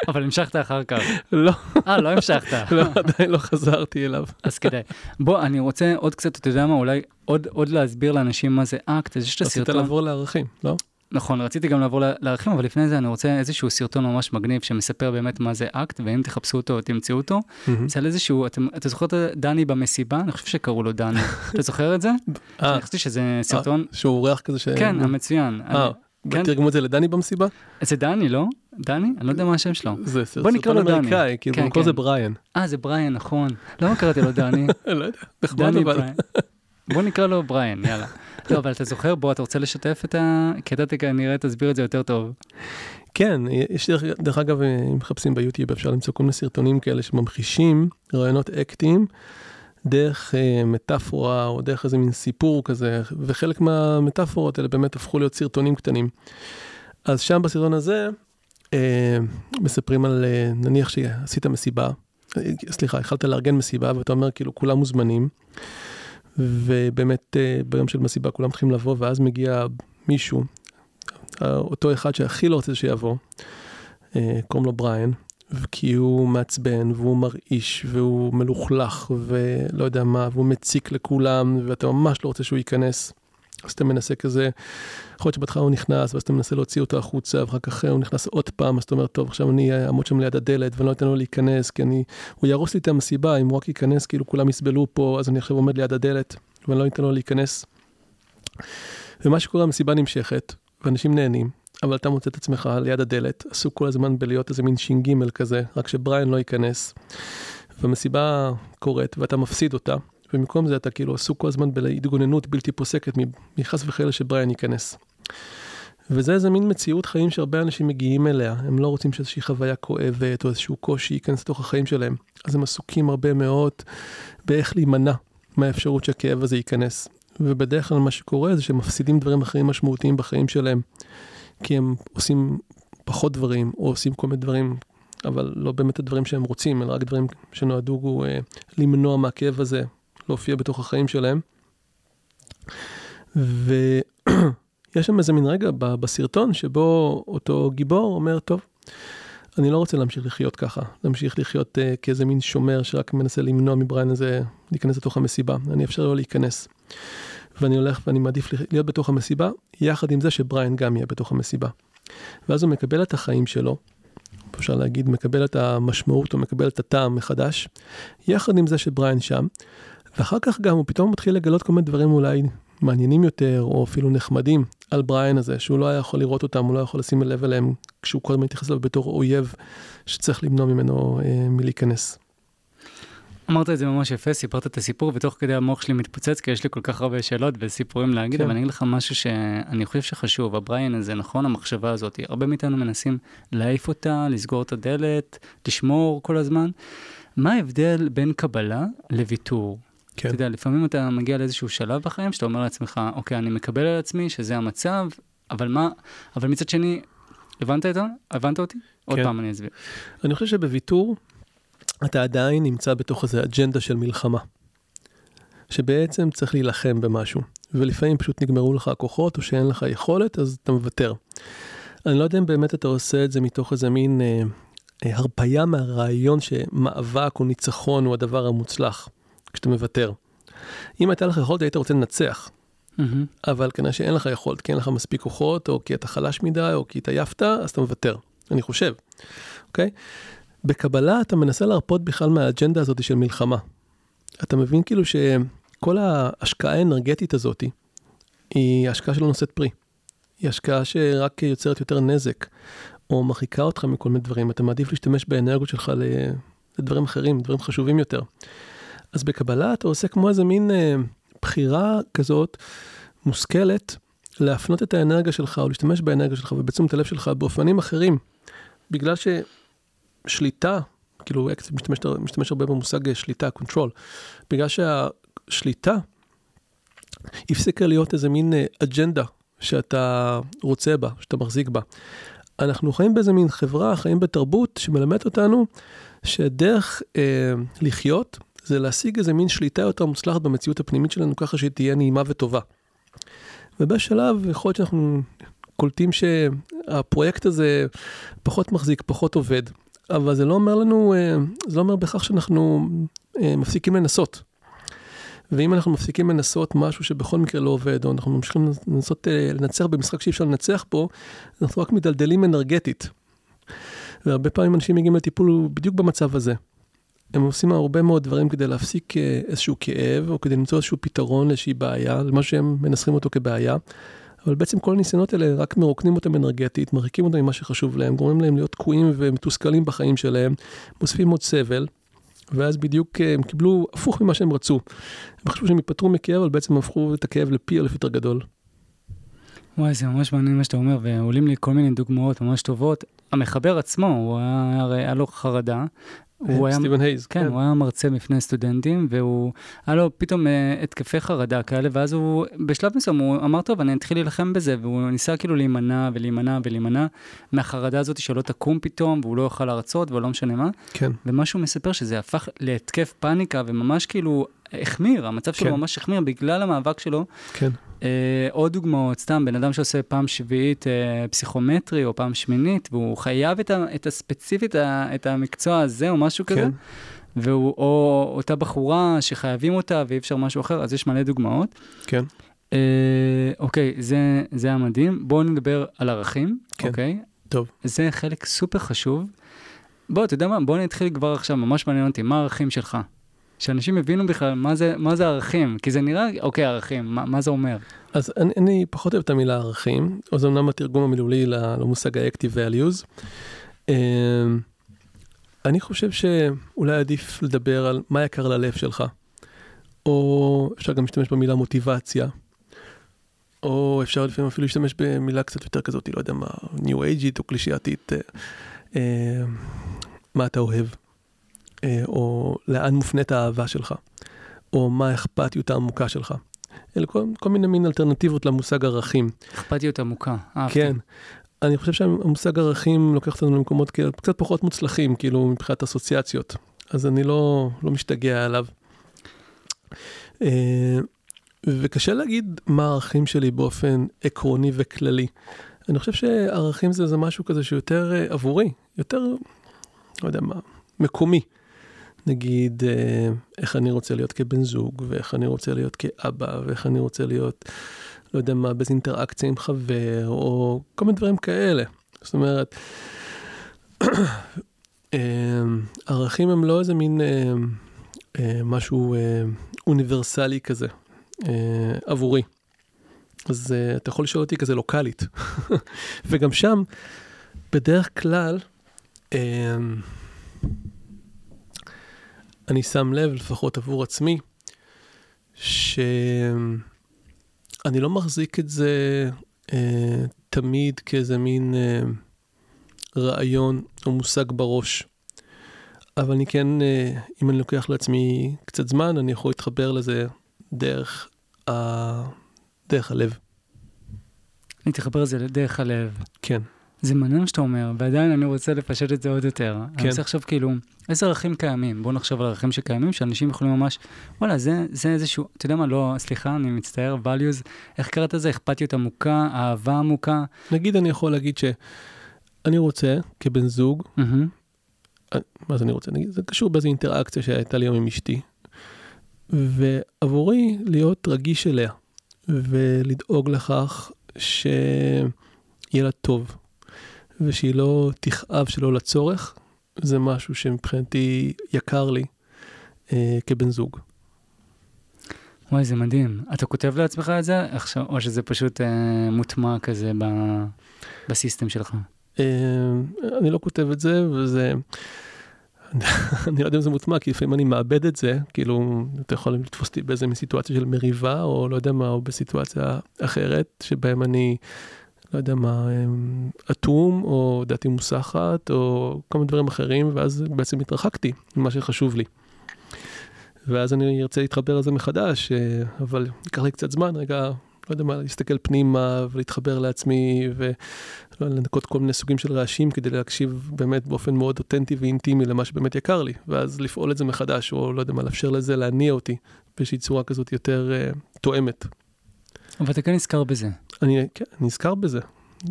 אבל המשכת אחר כך. לא, אה, לא המשכת. לא, עדיין לא חזרתי אליו. אז כדאי. בוא, אני רוצה עוד קצת, אתה יודע מה, אולי עוד, עוד להסביר לאנשים מה זה אקט, אז יש את רצית הסרטון. לעבור לערכים, לא? נכון, רציתי גם לעבור לערכים, אבל לפני זה אני רוצה איזשהו סרטון ממש מגניב שמספר באמת מה זה אקט, ואם תחפשו אותו, תמצאו אותו. זה על איזשהו, אתם- אתה זוכר את דני במסיבה? אני חושב שקראו לו דני. אתה זוכר את זה? אה, אני חשבתי שזה סרטון, שהוא אורח כזה ש... כן, המצוין. אה, כן. תרגמו את זה לדני במסיבה? זה דני, לא? דני? אני לא יודע מה השם שלו. זה סרטון. אמריקאי, כאילו כן, במקור כן. זה בריאן. אה, זה בריאן, נכון. למה קראתי לו דני? לא יודע, דני אבל. בוא נקרא לו בריאן, יאללה. לא, אבל אתה זוכר, בוא, אתה רוצה לשתף את ה... כי אתה כנראה תסביר את זה יותר טוב. כן, יש דרך, דרך אגב, אם מחפשים ביוטיוב אפשר למצוא כל מיני סרטונים כאלה שממחישים רעיונות אקטיים דרך אה, מטאפורה או דרך איזה מין סיפור כזה, וחלק מהמטאפורות האלה באמת הפכו להיות סרטונים קטנים. אז שם בסרטון הזה אה, מספרים על, אה, נניח שעשית מסיבה, אה, סליחה, התחלת לארגן מסיבה ואתה אומר כאילו כולם מוזמנים, ובאמת אה, ביום של מסיבה כולם צריכים לבוא ואז מגיע מישהו אותו אחד שהכי לא רוצה שיבוא, אה, קוראים לו בריאן, כי הוא מעצבן והוא מרעיש והוא מלוכלך ולא יודע מה, והוא מציק לכולם ואתה ממש לא רוצה שהוא ייכנס. אז אתה מנסה כזה, יכול להיות שבהתחלה הוא נכנס ואז אתה מנסה להוציא אותו החוצה ואחר כך הוא נכנס עוד פעם אז אתה אומר טוב עכשיו אני אעמוד שם ליד הדלת ואני לא אתן לו להיכנס כי אני, הוא יהרוס לי את המסיבה אם הוא רק ייכנס כאילו כולם יסבלו פה אז אני עכשיו עומד ליד הדלת ואני לא אתן לו להיכנס. ומה שקורה המסיבה נמשכת ואנשים נהנים, אבל אתה מוצא את עצמך ליד הדלת, עסוק כל הזמן בלהיות איזה מין ש"ג כזה, רק שבריין לא ייכנס. והמסיבה קורית ואתה מפסיד אותה, ובמקום זה אתה כאילו עסוק כל הזמן בהתגוננות בלתי פוסקת מחס וחלילה שבריין ייכנס. וזה איזה מין מציאות חיים שהרבה אנשים מגיעים אליה, הם לא רוצים שאיזושהי חוויה כואבת או איזשהו קושי ייכנס לתוך החיים שלהם, אז הם עסוקים הרבה מאוד באיך להימנע מהאפשרות שהכאב הזה ייכנס. ובדרך כלל מה שקורה זה שהם מפסידים דברים אחרים משמעותיים בחיים שלהם, כי הם עושים פחות דברים, או עושים כל מיני דברים, אבל לא באמת הדברים שהם רוצים, אלא רק דברים שנועדו אה, למנוע מהכאב הזה להופיע בתוך החיים שלהם. ויש שם איזה מין רגע בסרטון שבו אותו גיבור אומר, טוב, אני לא רוצה להמשיך לחיות ככה, להמשיך לחיות uh, כאיזה מין שומר שרק מנסה למנוע מבריין הזה להיכנס לתוך המסיבה, אני אפשר לו להיכנס. ואני הולך ואני מעדיף להיות בתוך המסיבה, יחד עם זה שבריין גם יהיה בתוך המסיבה. ואז הוא מקבל את החיים שלו, אפשר להגיד, מקבל את המשמעות, הוא מקבל את הטעם מחדש, יחד עם זה שבריין שם, ואחר כך גם הוא פתאום מתחיל לגלות כל מיני דברים אולי מעניינים יותר, או אפילו נחמדים, על בריין הזה, שהוא לא היה יכול לראות אותם, הוא לא יכול לשים לב אליהם, כשהוא כל הזמן מתייחס אליו בתור אויב, שצריך למנוע ממנו אה, מלהיכנס. אמרת את זה ממש יפה, סיפרת את הסיפור, ותוך כדי המוח שלי מתפוצץ, כי יש לי כל כך הרבה שאלות וסיפורים להגיד, כן. אבל אני אגיד לך משהו שאני חושב שחשוב, הבריין הזה, נכון, המחשבה הזאת, הרבה מאיתנו מנסים להעיף אותה, לסגור את הדלת, לשמור כל הזמן. מה ההבדל בין קבלה לוויתור? כן. אתה יודע, לפעמים אתה מגיע לאיזשהו שלב בחיים, שאתה אומר לעצמך, אוקיי, אני מקבל על עצמי שזה המצב, אבל מה, אבל מצד שני, הבנת את זה? הבנת אותי? עוד כן. פעם אני אסביר. אני חושב שבוויתור, אתה עדיין נמצא בתוך איזו אג'נדה של מלחמה. שבעצם צריך להילחם במשהו, ולפעמים פשוט נגמרו לך הכוחות, או שאין לך יכולת, אז אתה מוותר. אני לא יודע אם באמת אתה עושה את זה מתוך איזה מין אה, אה, הרפאיה מהרעיון שמאבק או ניצחון הוא הדבר המוצלח, כשאתה מוותר. אם הייתה לך יכולת, היית רוצה לנצח. מהמם. אבל כנראה שאין לך יכולת, כי אין לך מספיק כוחות, או כי אתה חלש מדי, או כי התעייפת, אז אתה מוותר. אני חושב, אוקיי? בקבלה אתה מנסה להרפות בכלל מהאג'נדה הזאת של מלחמה. אתה מבין כאילו שכל ההשקעה האנרגטית הזאת היא השקעה שלא נושאת פרי. היא השקעה שרק יוצרת יותר נזק, או מרחיקה אותך מכל מיני דברים. אתה מעדיף להשתמש באנרגיות שלך לדברים אחרים, דברים חשובים יותר. אז בקבלה אתה עושה כמו איזה מין אה, בחירה כזאת מושכלת להפנות את האנרגיה שלך או להשתמש באנרגיה שלך ובתשומת הלב שלך באופנים אחרים. בגלל ששליטה, כאילו אקס משתמש, משתמש הרבה במושג שליטה, control, בגלל שהשליטה הפסיקה להיות איזה מין אה, אג'נדה שאתה רוצה בה, שאתה מחזיק בה. אנחנו חיים באיזה מין חברה, חיים בתרבות שמלמד אותנו שדרך אה, לחיות זה להשיג איזה מין שליטה יותר מוצלחת במציאות הפנימית שלנו ככה שהיא תהיה נעימה וטובה. ובשלב יכול להיות שאנחנו קולטים שהפרויקט הזה פחות מחזיק, פחות עובד, אבל זה לא אומר לנו, אה, זה לא אומר בכך שאנחנו אה, מפסיקים לנסות. ואם אנחנו מפסיקים לנסות משהו שבכל מקרה לא עובד, או אנחנו ממשיכים לנסות אה, לנצח במשחק שאי אפשר לנצח פה, אנחנו רק מדלדלים אנרגטית. והרבה פעמים אנשים מגיעים לטיפול בדיוק במצב הזה. הם עושים הרבה מאוד דברים כדי להפסיק איזשהו כאב, או כדי למצוא איזשהו פתרון לאיזושהי בעיה, למה שהם מנסחים אותו כבעיה. אבל בעצם כל הניסיונות האלה רק מרוקנים אותם אנרגטית, מרחיקים אותם ממה שחשוב להם, גורמים להם להיות תקועים ומתוסכלים בחיים שלהם, מוסיפים עוד סבל, ואז בדיוק אה, הם קיבלו הפוך ממה שהם רצו. הם חשבו שהם ייפטרו מכאב, אבל בעצם הפכו את הכאב לפי אלף יותר גדל. וואי, זה ממש מעניין מה שאתה אומר, ועולים לי כל מיני דוגמאות ממש טובות. המחבר עצמו, הוא היה, הרי היה לו חרדה, הוא היה, סטיבן הייז, כן, כן, הוא היה מרצה בפני סטודנטים, והוא, היה לו פתאום uh, התקפי חרדה כאלה, ואז הוא, בשלב מסוים, הוא אמר, טוב, אני אתחיל להילחם בזה, והוא ניסה כאילו להימנע ולהימנע ולהימנע מהחרדה הזאת שלא תקום פתאום, והוא לא יוכל להרצות, ולא משנה מה. כן. ומה שהוא מספר, שזה הפך להתקף פאניקה, וממש כאילו החמיר, המצב שלו כן. ממש החמיר בגלל המאבק שלו. כן. אה, עוד דוגמאות, סתם, בן אדם שעושה פעם שביעית אה, פסיכומטרי או פעם שמינית, והוא חייב את, ה, את הספציפית, ה, את המקצוע הזה או משהו כן. כזה, והוא, או אותה בחורה שחייבים אותה ואי אפשר משהו אחר, אז יש מלא דוגמאות. כן. אה, אוקיי, זה, זה היה מדהים. בואו נדבר על ערכים, כן. אוקיי? טוב. זה חלק סופר חשוב. בוא, אתה יודע מה? בוא נתחיל כבר עכשיו, ממש מעניין אותי, מה הערכים שלך? שאנשים הבינו בכלל מה זה, מה זה ערכים, כי זה נראה, אוקיי, ערכים, מה, מה זה אומר? אז אני, אני פחות אוהב את המילה ערכים, או זה אמנם התרגום המילולי למושג ה-active values. אמ, אני חושב שאולי עדיף לדבר על מה יקר ללב שלך, או אפשר גם להשתמש במילה מוטיבציה, או אפשר לפעמים אפילו להשתמש במילה קצת יותר כזאת, לא יודע מה, New Ageית או קלישייתית, אה, אה, מה אתה אוהב. אה, או לאן מופנית האהבה שלך, או מה האכפתיות העמוקה שלך. אלה כל, כל מיני מין אלטרנטיבות למושג ערכים. אכפתיות עמוקה, אהבתי. כן. אני חושב שהמושג ערכים לוקח אותנו למקומות קצת פחות מוצלחים, כאילו, מבחינת אסוציאציות. אז אני לא, לא משתגע עליו. אה, וקשה להגיד מה הערכים שלי באופן עקרוני וכללי. אני חושב שערכים זה, זה משהו כזה שיותר אה, עבורי, יותר, לא יודע מה, מקומי. נגיד, אה, איך אני רוצה להיות כבן זוג, ואיך אני רוצה להיות כאבא, ואיך אני רוצה להיות, לא יודע מה, באיזה אינטראקציה עם חבר, או כל מיני דברים כאלה. זאת אומרת, אה, ערכים הם לא איזה מין אה, משהו אוניברסלי כזה עבורי. אז אתה יכול לשאול אותי כזה לוקאלית. וגם שם, בדרך כלל, אני שם לב, לפחות עבור עצמי, שאני לא מחזיק את זה אה, תמיד כאיזה מין אה, רעיון או מושג בראש. אבל אני כן, אה, אם אני לוקח לעצמי קצת זמן, אני יכול להתחבר לזה דרך, ה... דרך הלב. אני תחבר לזה דרך הלב. כן. זה מעניין מה שאתה אומר, ועדיין אני רוצה לפשט את זה עוד יותר. כן. אני רוצה עכשיו כאילו, איזה ערכים קיימים? בואו נחשוב על ערכים שקיימים, שאנשים יכולים ממש, וואלה, זה, זה איזשהו, אתה יודע מה, לא, סליחה, אני מצטער, values, איך קראת לזה? אכפתיות עמוקה, אהבה עמוקה? נגיד, אני יכול להגיד שאני רוצה, כבן זוג, mm-hmm. מה זה אני רוצה? נגיד, זה קשור באיזו אינטראקציה שהייתה לי היום עם אשתי, ועבורי להיות רגיש אליה, ולדאוג לכך שיהיה לה טוב. ושהיא לא תכאב שלא לצורך, זה משהו שמבחינתי יקר לי אה, כבן זוג. וואי, זה מדהים. אתה כותב לעצמך את זה עכשיו, או שזה פשוט אה, מוטמע כזה ב, בסיסטם שלך? אה, אני לא כותב את זה, וזה... אני לא יודע אם זה מוטמע, כי לפעמים אני מאבד את זה, כאילו, אתה יכול לתפוס אותי באיזה סיטואציה של מריבה, או לא יודע מה, או בסיטואציה אחרת, שבהם אני לא יודע מה, אטום, או דעתי מוסחת, או מיני דברים אחרים, ואז בעצם התרחקתי ממה שחשוב לי. ואז אני ארצה להתחבר לזה מחדש, אה, אבל ייקח לי קצת זמן, רגע, לא יודע מה, להסתכל פנימה ולהתחבר לעצמי ולנקות כל מיני סוגים של רעשים כדי להקשיב באמת באופן מאוד אותנטי ואינטימי למה שבאמת יקר לי, ואז לפעול את זה מחדש, או לא יודע מה, לאפשר לזה להניע אותי באיזושהי צורה כזאת יותר uh, תואמת. אבל אתה כן נזכר בזה. אני, כן, נזכר בזה.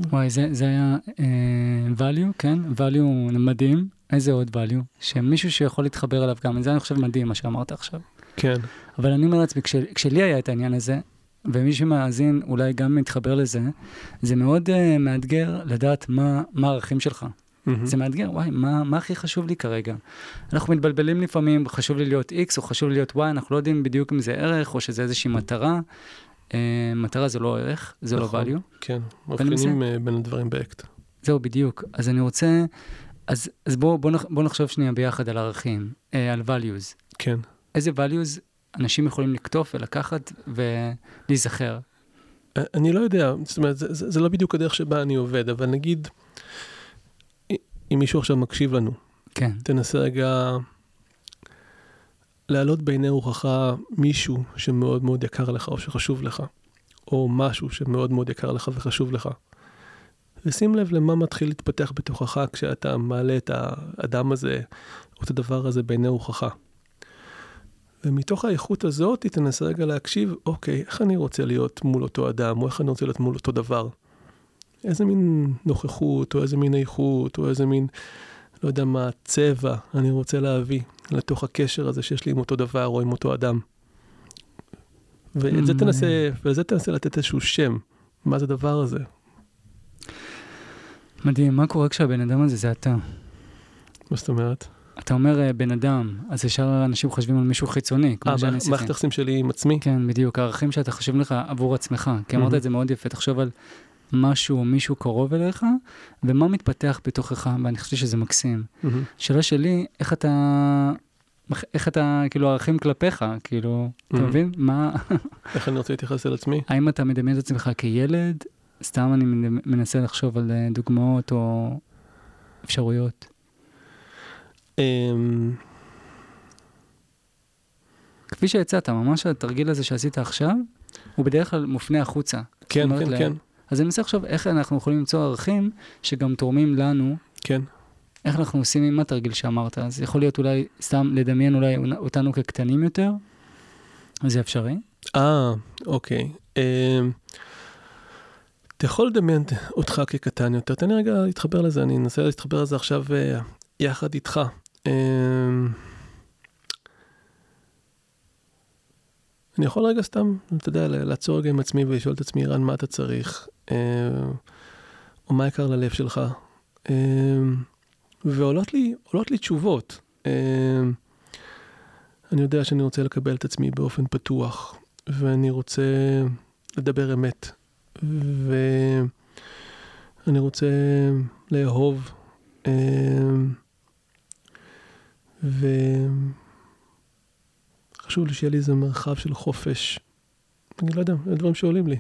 וואי, זה, זה היה uh, value, כן? value מדהים. איזה עוד value? שמישהו שיכול להתחבר אליו גם, זה אני חושב מדהים מה שאמרת עכשיו. כן. אבל אני אומר לעצמי, כש, כשלי היה את העניין הזה, ומי שמאזין אולי גם מתחבר לזה, זה מאוד uh, מאתגר לדעת מה, מה הערכים שלך. Mm-hmm. זה מאתגר, וואי, מה, מה הכי חשוב לי כרגע? אנחנו מתבלבלים לפעמים, חשוב לי להיות X או חשוב לי להיות Y, אנחנו לא יודעים בדיוק אם זה ערך או שזה איזושהי מטרה. Uh, מטרה זה לא ערך, זה לא נכון, לא value. כן, מבחינים uh, בין הדברים באקט. זהו, בדיוק. אז אני רוצה, אז, אז בואו בוא, בוא נחשוב שנייה ביחד על ערכים, uh, על values. כן. איזה values אנשים יכולים לקטוף ולקחת ולהיזכר? אני לא יודע, זאת אומרת, זה, זה, זה לא בדיוק הדרך שבה אני עובד, אבל נגיד, אם מישהו עכשיו מקשיב לנו, כן. תנסה רגע להעלות בעיני רוחך מישהו שמאוד מאוד יקר לך או שחשוב לך, או משהו שמאוד מאוד יקר לך וחשוב לך. ושים לב למה מתחיל להתפתח בתוכך כשאתה מעלה את האדם הזה, או את הדבר הזה בעיני רוחך. ומתוך האיכות הזאת תנסה רגע להקשיב, אוקיי, איך אני רוצה להיות מול אותו אדם, או איך אני רוצה להיות מול אותו דבר. איזה מין נוכחות, או איזה מין איכות, או איזה מין, לא יודע מה, צבע אני רוצה להביא לתוך הקשר הזה שיש לי עם אותו דבר או עם אותו אדם. ואת זה mm. תנסה, ולזה תנסה לתת איזשהו שם, מה זה הדבר הזה. מדהים, מה קורה כשהבן אדם הזה זה אתה? מה זאת אומרת? אתה אומר אה, בן אדם, אז ישר אנשים חושבים על מישהו חיצוני, כמו שאני עשיתי. מערכת היחסים שלי עם עצמי? כן, בדיוק, הערכים שאתה חושב לך עבור עצמך. כי אמרת את זה מאוד יפה, תחשוב על משהו או מישהו קרוב אליך, ומה מתפתח בתוכך, ואני חושב שזה מקסים. שאלה שלי, איך אתה... איך אתה, כאילו, ערכים כלפיך, כאילו, אתה מבין? מה... איך אני רוצה להתייחס אל עצמי? האם אתה מדמיין את עצמך כילד? סתם אני מנסה לחשוב על אה, דוגמאות או אפשרויות. אמ, כפי שהצעת, ממש התרגיל הזה שעשית עכשיו, הוא בדרך כלל מופנה החוצה. כן, כן, לה... כן. אז אני מנסה לחשוב איך אנחנו יכולים למצוא ערכים שגם תורמים לנו. כן. איך אנחנו עושים עם התרגיל שאמרת. אז יכול להיות אולי סתם לדמיין אולי אותנו כקטנים יותר, זה אפשרי. אה, אוקיי. אה, אתה יכול לדמיין אותך כקטן יותר. תן לי רגע להתחבר לזה, אני אנסה להתחבר לזה עכשיו אה, יחד איתך. אמ, אני יכול רגע סתם, אתה יודע, לעצור רגע עם עצמי ולשאול את עצמי, רן, מה אתה צריך? אמ, או מה יקר ללב שלך? אמ, ועולות לי, לי תשובות. אני יודע שאני רוצה לקבל את עצמי באופן פתוח, ואני רוצה לדבר אמת, ואני רוצה לאהוב. וחשוב לי שיהיה לי איזה מרחב של חופש. אני לא יודע, זה דברים שעולים לי.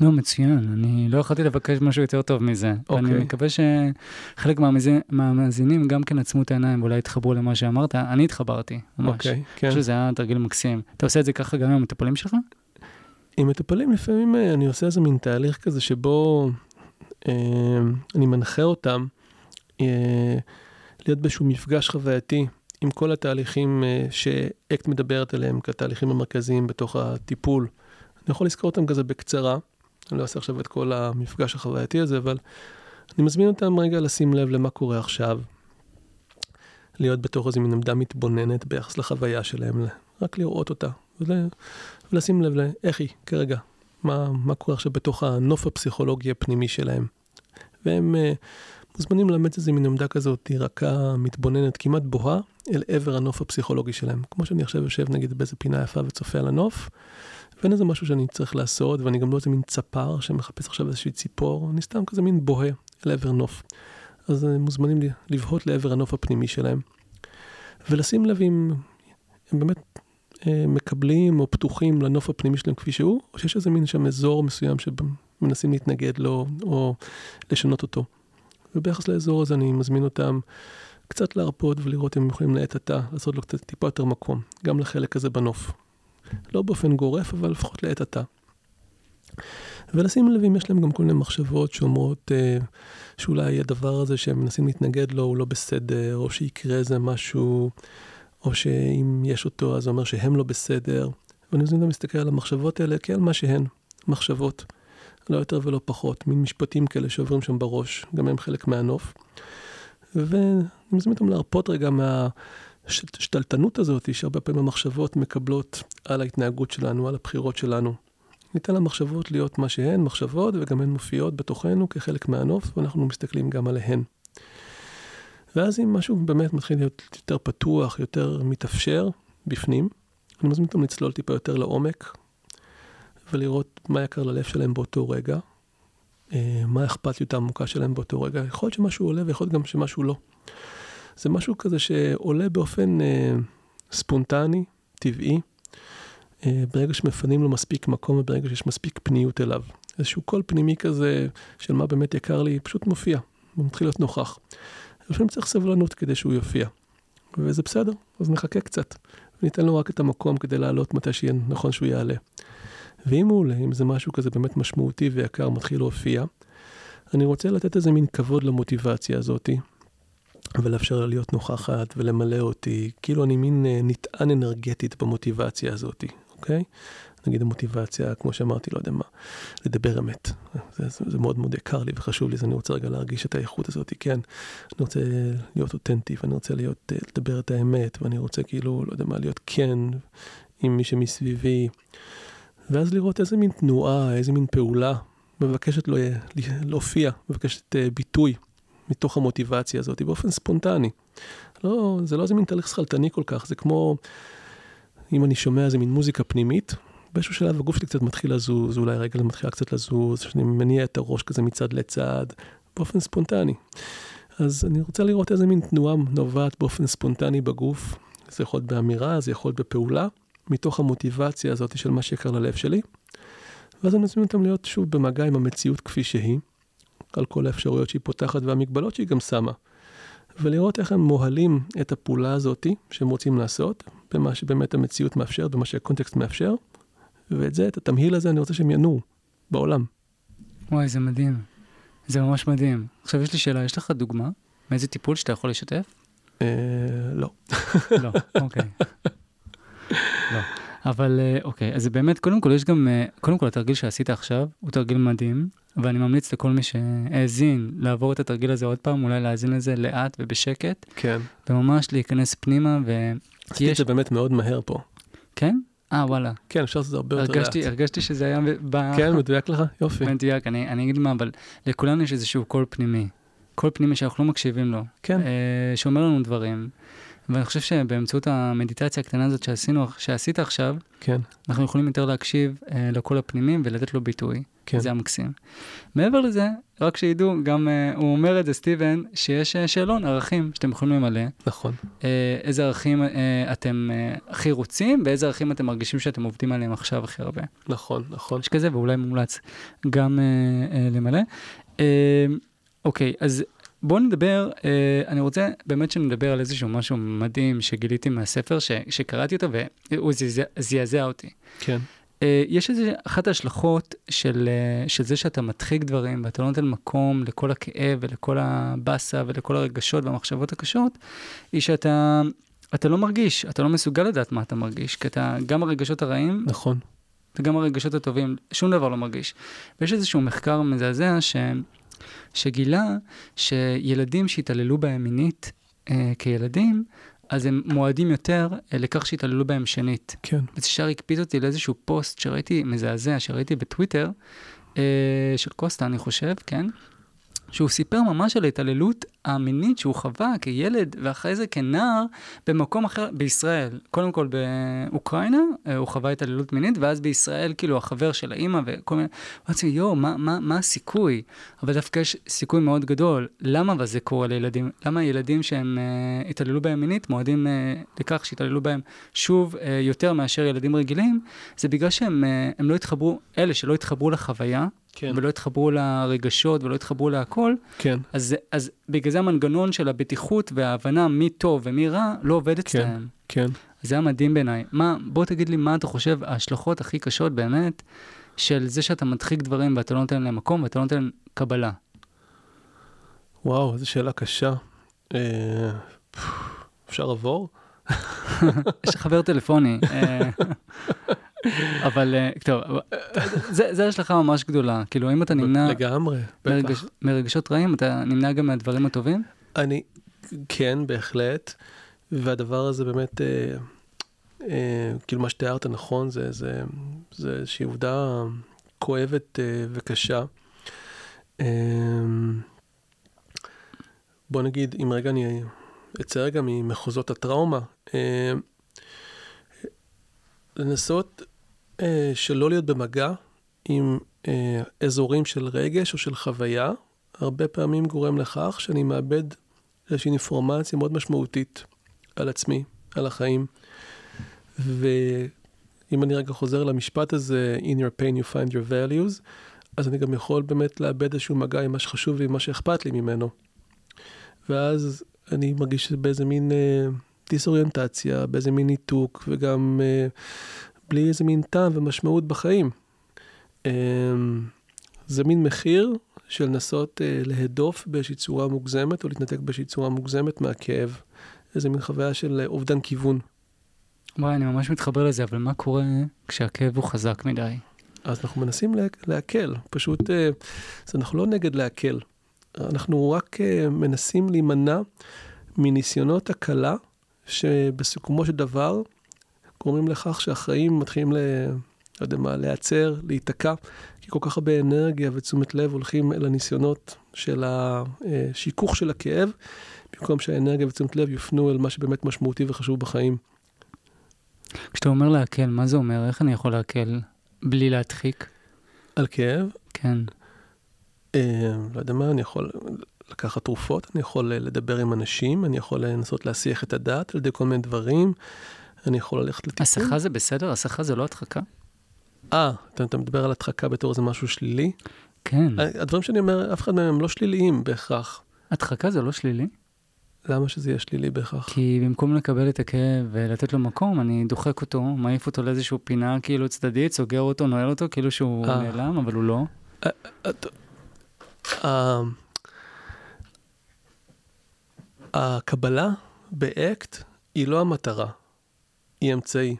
לא, מצוין. אני לא יכולתי לבקש משהו יותר טוב מזה. Okay. ואני אוקיי. מקווה שחלק מהמאזינים גם כן עצמו את העיניים ואולי יתחברו למה שאמרת. אני התחברתי, ממש. אוקיי, okay, כן. אני חושב שזה היה תרגיל מקסים. אתה עושה את זה ככה גם עם המטופלים שלך? עם מטופלים לפעמים אה, אני עושה איזה מין תהליך כזה שבו אה, אני מנחה אותם אה, להיות באיזשהו מפגש חווייתי עם כל התהליכים אה, שאקט מדברת עליהם כתהליכים המרכזיים בתוך הטיפול. אני יכול לזכור אותם כזה בקצרה, אני לא אעשה עכשיו את כל המפגש החווייתי הזה, אבל אני מזמין אותם רגע לשים לב למה קורה עכשיו, להיות בתוך איזו מין עמדה מתבוננת ביחס לחוויה שלהם, רק לראות אותה, ולשים לב לאיך היא כרגע, מה, מה קורה עכשיו בתוך הנוף הפסיכולוגי הפנימי שלהם. והם uh, מוזמנים לאמץ איזה מין עמדה כזאת, רכה, מתבוננת, כמעט בוהה, אל עבר הנוף הפסיכולוגי שלהם. כמו שאני עכשיו יושב נגיד באיזה פינה יפה וצופה על הנוף, ואין איזה משהו שאני צריך לעשות, ואני גם לא איזה מין צפר שמחפש עכשיו איזושהי ציפור, אני סתם כזה מין בוהה אל עבר נוף. אז הם מוזמנים לבהות לעבר הנוף הפנימי שלהם. ולשים לב אם הם באמת אה, מקבלים או פתוחים לנוף הפנימי שלהם כפי שהוא, או שיש איזה מין שם אזור מסוים שמנסים להתנגד לו או לשנות אותו. וביחס לאזור הזה אני מזמין אותם קצת להרפות ולראות אם הם יכולים לעת עתה, לעשות לו קצת טיפה יותר מקום, גם לחלק הזה בנוף. לא באופן גורף, אבל לפחות לעת עתה. ולשים לב אם יש להם גם כל מיני מחשבות שאומרות אה, שאולי הדבר הזה שהם מנסים להתנגד לו הוא לא בסדר, או שיקרה איזה משהו, או שאם יש אותו אז זה אומר שהם לא בסדר. ואני מזמין גם להסתכל על המחשבות האלה כעל מה שהן, מחשבות. לא יותר ולא פחות, מין משפטים כאלה שעוברים שם בראש, גם הם חלק מהנוף. ואני מזמין אותם להרפות רגע מהשתלטנות הזאת, שהרבה פעמים המחשבות מקבלות על ההתנהגות שלנו, על הבחירות שלנו. ניתן למחשבות להיות מה שהן, מחשבות, וגם הן מופיעות בתוכנו כחלק מהנוף, ואנחנו מסתכלים גם עליהן. ואז אם משהו באמת מתחיל להיות יותר פתוח, יותר מתאפשר בפנים, אני מזמין אותם לצלול טיפה יותר לעומק, ולראות מה יקר ללב שלהם באותו רגע, אה, מה האכפתיות העמוקה שלהם באותו רגע. יכול להיות שמשהו עולה ויכול להיות גם שמשהו לא. זה משהו כזה שעולה באופן אה, ספונטני, טבעי, אה, ברגע שמפנים לו מספיק מקום וברגע שיש מספיק פניות אליו. איזשהו קול פנימי כזה של מה באמת יקר לי, פשוט מופיע, הוא מתחיל להיות נוכח. לפעמים צריך סבלנות כדי שהוא יופיע. וזה בסדר, אז נחכה קצת. וניתן לו רק את המקום כדי לעלות מתי שיהיה נכון שהוא יעלה. ואם הוא עולה, אם זה משהו כזה באמת משמעותי ויקר, מתחיל להופיע, אני רוצה לתת איזה מין כבוד למוטיבציה הזאתי, ולאפשר לה להיות נוכחת ולמלא אותי, כאילו אני מין אה, נטען אנרגטית במוטיבציה הזאתי, אוקיי? נגיד המוטיבציה, כמו שאמרתי, לא יודע מה, לדבר אמת. זה, זה, זה מאוד מאוד יקר לי וחשוב לי, אז אני רוצה רגע להרגיש את האיכות הזאת, כן. אני רוצה להיות אותנטי, ואני רוצה להיות, אה, לדבר את האמת, ואני רוצה כאילו, לא יודע מה, להיות כן עם מי שמסביבי. ואז לראות איזה מין תנועה, איזה מין פעולה מבקשת לא, להופיע, מבקשת uh, ביטוי מתוך המוטיבציה הזאת באופן ספונטני. לא, זה לא איזה מין תהליך שכלתני כל כך, זה כמו אם אני שומע איזה מין מוזיקה פנימית, באיזשהו שלב הגוף שלי קצת מתחיל לזוז, אולי רגל מתחילה קצת לזוז, שאני מניע את הראש כזה מצד לצד, באופן ספונטני. אז אני רוצה לראות איזה מין תנועה נובעת באופן ספונטני בגוף, זה יכול להיות באמירה, זה יכול להיות בפעולה, מתוך המוטיבציה הזאת של מה שיקר ללב שלי. ואז אני מזמין אותם להיות שוב במגע עם המציאות כפי שהיא, על כל האפשרויות שהיא פותחת והמגבלות שהיא גם שמה. ולראות איך הם מוהלים את הפעולה הזאת שהם רוצים לעשות, במה שבאמת המציאות מאפשרת, במה שהקונטקסט מאפשר, ואת זה, את התמהיל הזה, אני רוצה שהם ינועו בעולם. וואי, זה מדהים. זה ממש מדהים. עכשיו יש לי שאלה, יש לך דוגמה מאיזה טיפול שאתה יכול לשתף? אה, לא. לא, אוקיי. אבל אה, אוקיי, אז באמת, קודם כל יש גם, אה, קודם כל התרגיל שעשית עכשיו, הוא תרגיל מדהים, ואני ממליץ לכל מי שהאזין לעבור את התרגיל הזה עוד פעם, אולי להאזין לזה לאט ובשקט. כן. וממש להיכנס פנימה, ו... עשיתי יש... את זה באמת מאוד מהר פה. כן? אה, וואלה. כן, אפשר לעשות את זה הרבה יותר לאט. הרגשתי שזה היה ב... כן, מדויק לך? יופי. מדויק, אני, אני אגיד מה, אבל לכולנו יש איזשהו קול פנימי. קול פנימי שאנחנו לא מקשיבים לו. כן. אה, שאומר לנו דברים. ואני חושב שבאמצעות המדיטציה הקטנה הזאת שעשינו, שעשית עכשיו, כן. אנחנו יכולים יותר להקשיב אה, לקול הפנימי ולתת לו ביטוי. כן. זה המקסים. מעבר לזה, רק שידעו, גם אה, הוא אומר את זה, סטיבן, שיש אה, שאלון, ערכים שאתם יכולים למלא. נכון. אה, איזה ערכים אה, אתם אה, הכי רוצים, ואיזה ערכים אתם מרגישים שאתם עובדים עליהם עכשיו הכי הרבה. נכון, נכון. יש כזה, ואולי מומלץ גם אה, אה, למלא. אה, אוקיי, אז בואו נדבר, אה, אני רוצה באמת שנדבר על איזשהו משהו מדהים שגיליתי מהספר, ש, שקראתי אותו והוא זעזע אותי. כן. אה, יש איזה, אחת ההשלכות של, אה, של זה שאתה מדחיק דברים ואתה לא נותן מקום לכל הכאב ולכל הבאסה ולכל הרגשות והמחשבות הקשות, היא שאתה אתה לא מרגיש, אתה לא מסוגל לדעת מה אתה מרגיש, כי אתה, גם הרגשות הרעים, נכון. וגם הרגשות הטובים, שום דבר לא מרגיש. ויש איזשהו מחקר מזעזע ש... שגילה שילדים שהתעללו בהם מינית אה, כילדים, אז הם מועדים יותר אה, לכך שהתעללו בהם שנית. כן. וזה ישר הקפיץ אותי לאיזשהו פוסט שראיתי, מזעזע, שראיתי בטוויטר, אה, של קוסטה, אני חושב, כן? שהוא סיפר ממש על ההתעללות המינית שהוא חווה כילד, ואחרי זה כנער, במקום אחר, בישראל. קודם כל באוקראינה, אה, הוא חווה התעללות מינית, ואז בישראל, כאילו, החבר של האימא וכל מיני... אמרתי, יואו, מה, מה, מה הסיכוי? אבל דווקא יש סיכוי מאוד גדול. למה אבל זה קורה לילדים? למה ילדים שהם uh, התעללו בהם מינית, מועדים uh, לכך שהתעללו בהם שוב uh, יותר מאשר ילדים רגילים? זה בגלל שהם uh, לא התחברו, אלה שלא התחברו לחוויה, כן. ולא התחברו לרגשות ולא התחברו להכל, כן. אז, אז בגלל זה המנגנון של הבטיחות וההבנה מי טוב ומי רע לא עובד כן. אצלם. כן. זה היה מדהים בעיניי. מה, בוא תגיד לי מה אתה חושב ההשלכות הכי קשות באמת של זה שאתה מדחיק דברים ואתה לא נותן להם מקום ואתה לא נותן להם קבלה. וואו, איזו שאלה קשה. אה, אפשר לעבור? יש לך חבר טלפוני. אבל אה, טוב, זה, זה השלכה ממש גדולה. כאילו, אם אתה נמנע לגמרי, מרגש, בטח. מרגשות רעים, אתה נמנע גם מהדברים הטובים? אני, כן, בהחלט. והדבר הזה באמת, אה, אה, כאילו מה שתיארת נכון, זה, זה, זה איזושהי עובדה כואבת אה, וקשה. אה, בוא נגיד, אם רגע אני אצא רגע ממחוזות הטראומה, אה, לנסות אה, שלא להיות במגע עם אה, אזורים של רגש או של חוויה, הרבה פעמים גורם לכך שאני מאבד איזושהי אינפורמציה מאוד משמעותית על עצמי, על החיים. ואם אני רגע חוזר למשפט הזה, in your pain you find your values, אז אני גם יכול באמת לאבד איזשהו מגע עם מה שחשוב לי, עם מה שאכפת לי ממנו. ואז אני מרגיש באיזה מין אה, דיסאוריינטציה, באיזה מין ניתוק, וגם אה, בלי איזה מין טעם ומשמעות בחיים. אה, זה מין מחיר של לנסות אה, להדוף באיזושהי צורה מוגזמת, או להתנתק באיזושהי צורה מוגזמת מהכאב. איזה מין חוויה של אה, אובדן כיוון. וואי, אני ממש מתחבר לזה, אבל מה קורה כשהכאב הוא חזק מדי? אז אנחנו מנסים לה, להקל, פשוט, אה, אז אנחנו לא נגד להקל, אנחנו רק מנסים להימנע מניסיונות הקלה, שבסיכומו של דבר גורמים לכך שהחיים מתחילים, ל, לא יודע מה, להיעצר, להיתקע, כי כל כך הרבה אנרגיה ותשומת לב הולכים אל הניסיונות של השיכוך של הכאב, במקום שהאנרגיה ותשומת לב יופנו אל מה שבאמת משמעותי וחשוב בחיים. כשאתה אומר להקל, מה זה אומר? איך אני יכול להקל בלי להדחיק? על כאב, כן. אה, לא יודע מה, אני יכול לקחת תרופות, אני יכול לדבר עם אנשים, אני יכול לנסות להסיח את הדעת על ידי כל מיני דברים, אני יכול ללכת לטיפול. הסחה זה בסדר? הסחה זה לא הדחקה? אה, אתה, אתה מדבר על הדחקה בתור איזה משהו שלילי? כן. הדברים שאני אומר, אף אחד מהם הם לא שליליים בהכרח. הדחקה זה לא שלילי? למה שזה יהיה שלילי בהכרח? כי במקום לקבל את הכאב ולתת לו מקום, אני דוחק אותו, מעיף אותו לאיזשהו פינה כאילו צדדית, סוגר אותו, נועל אותו, כאילו שהוא אה. נעלם, אבל הוא לא. את- ה- הקבלה באקט היא לא המטרה, היא אמצעי.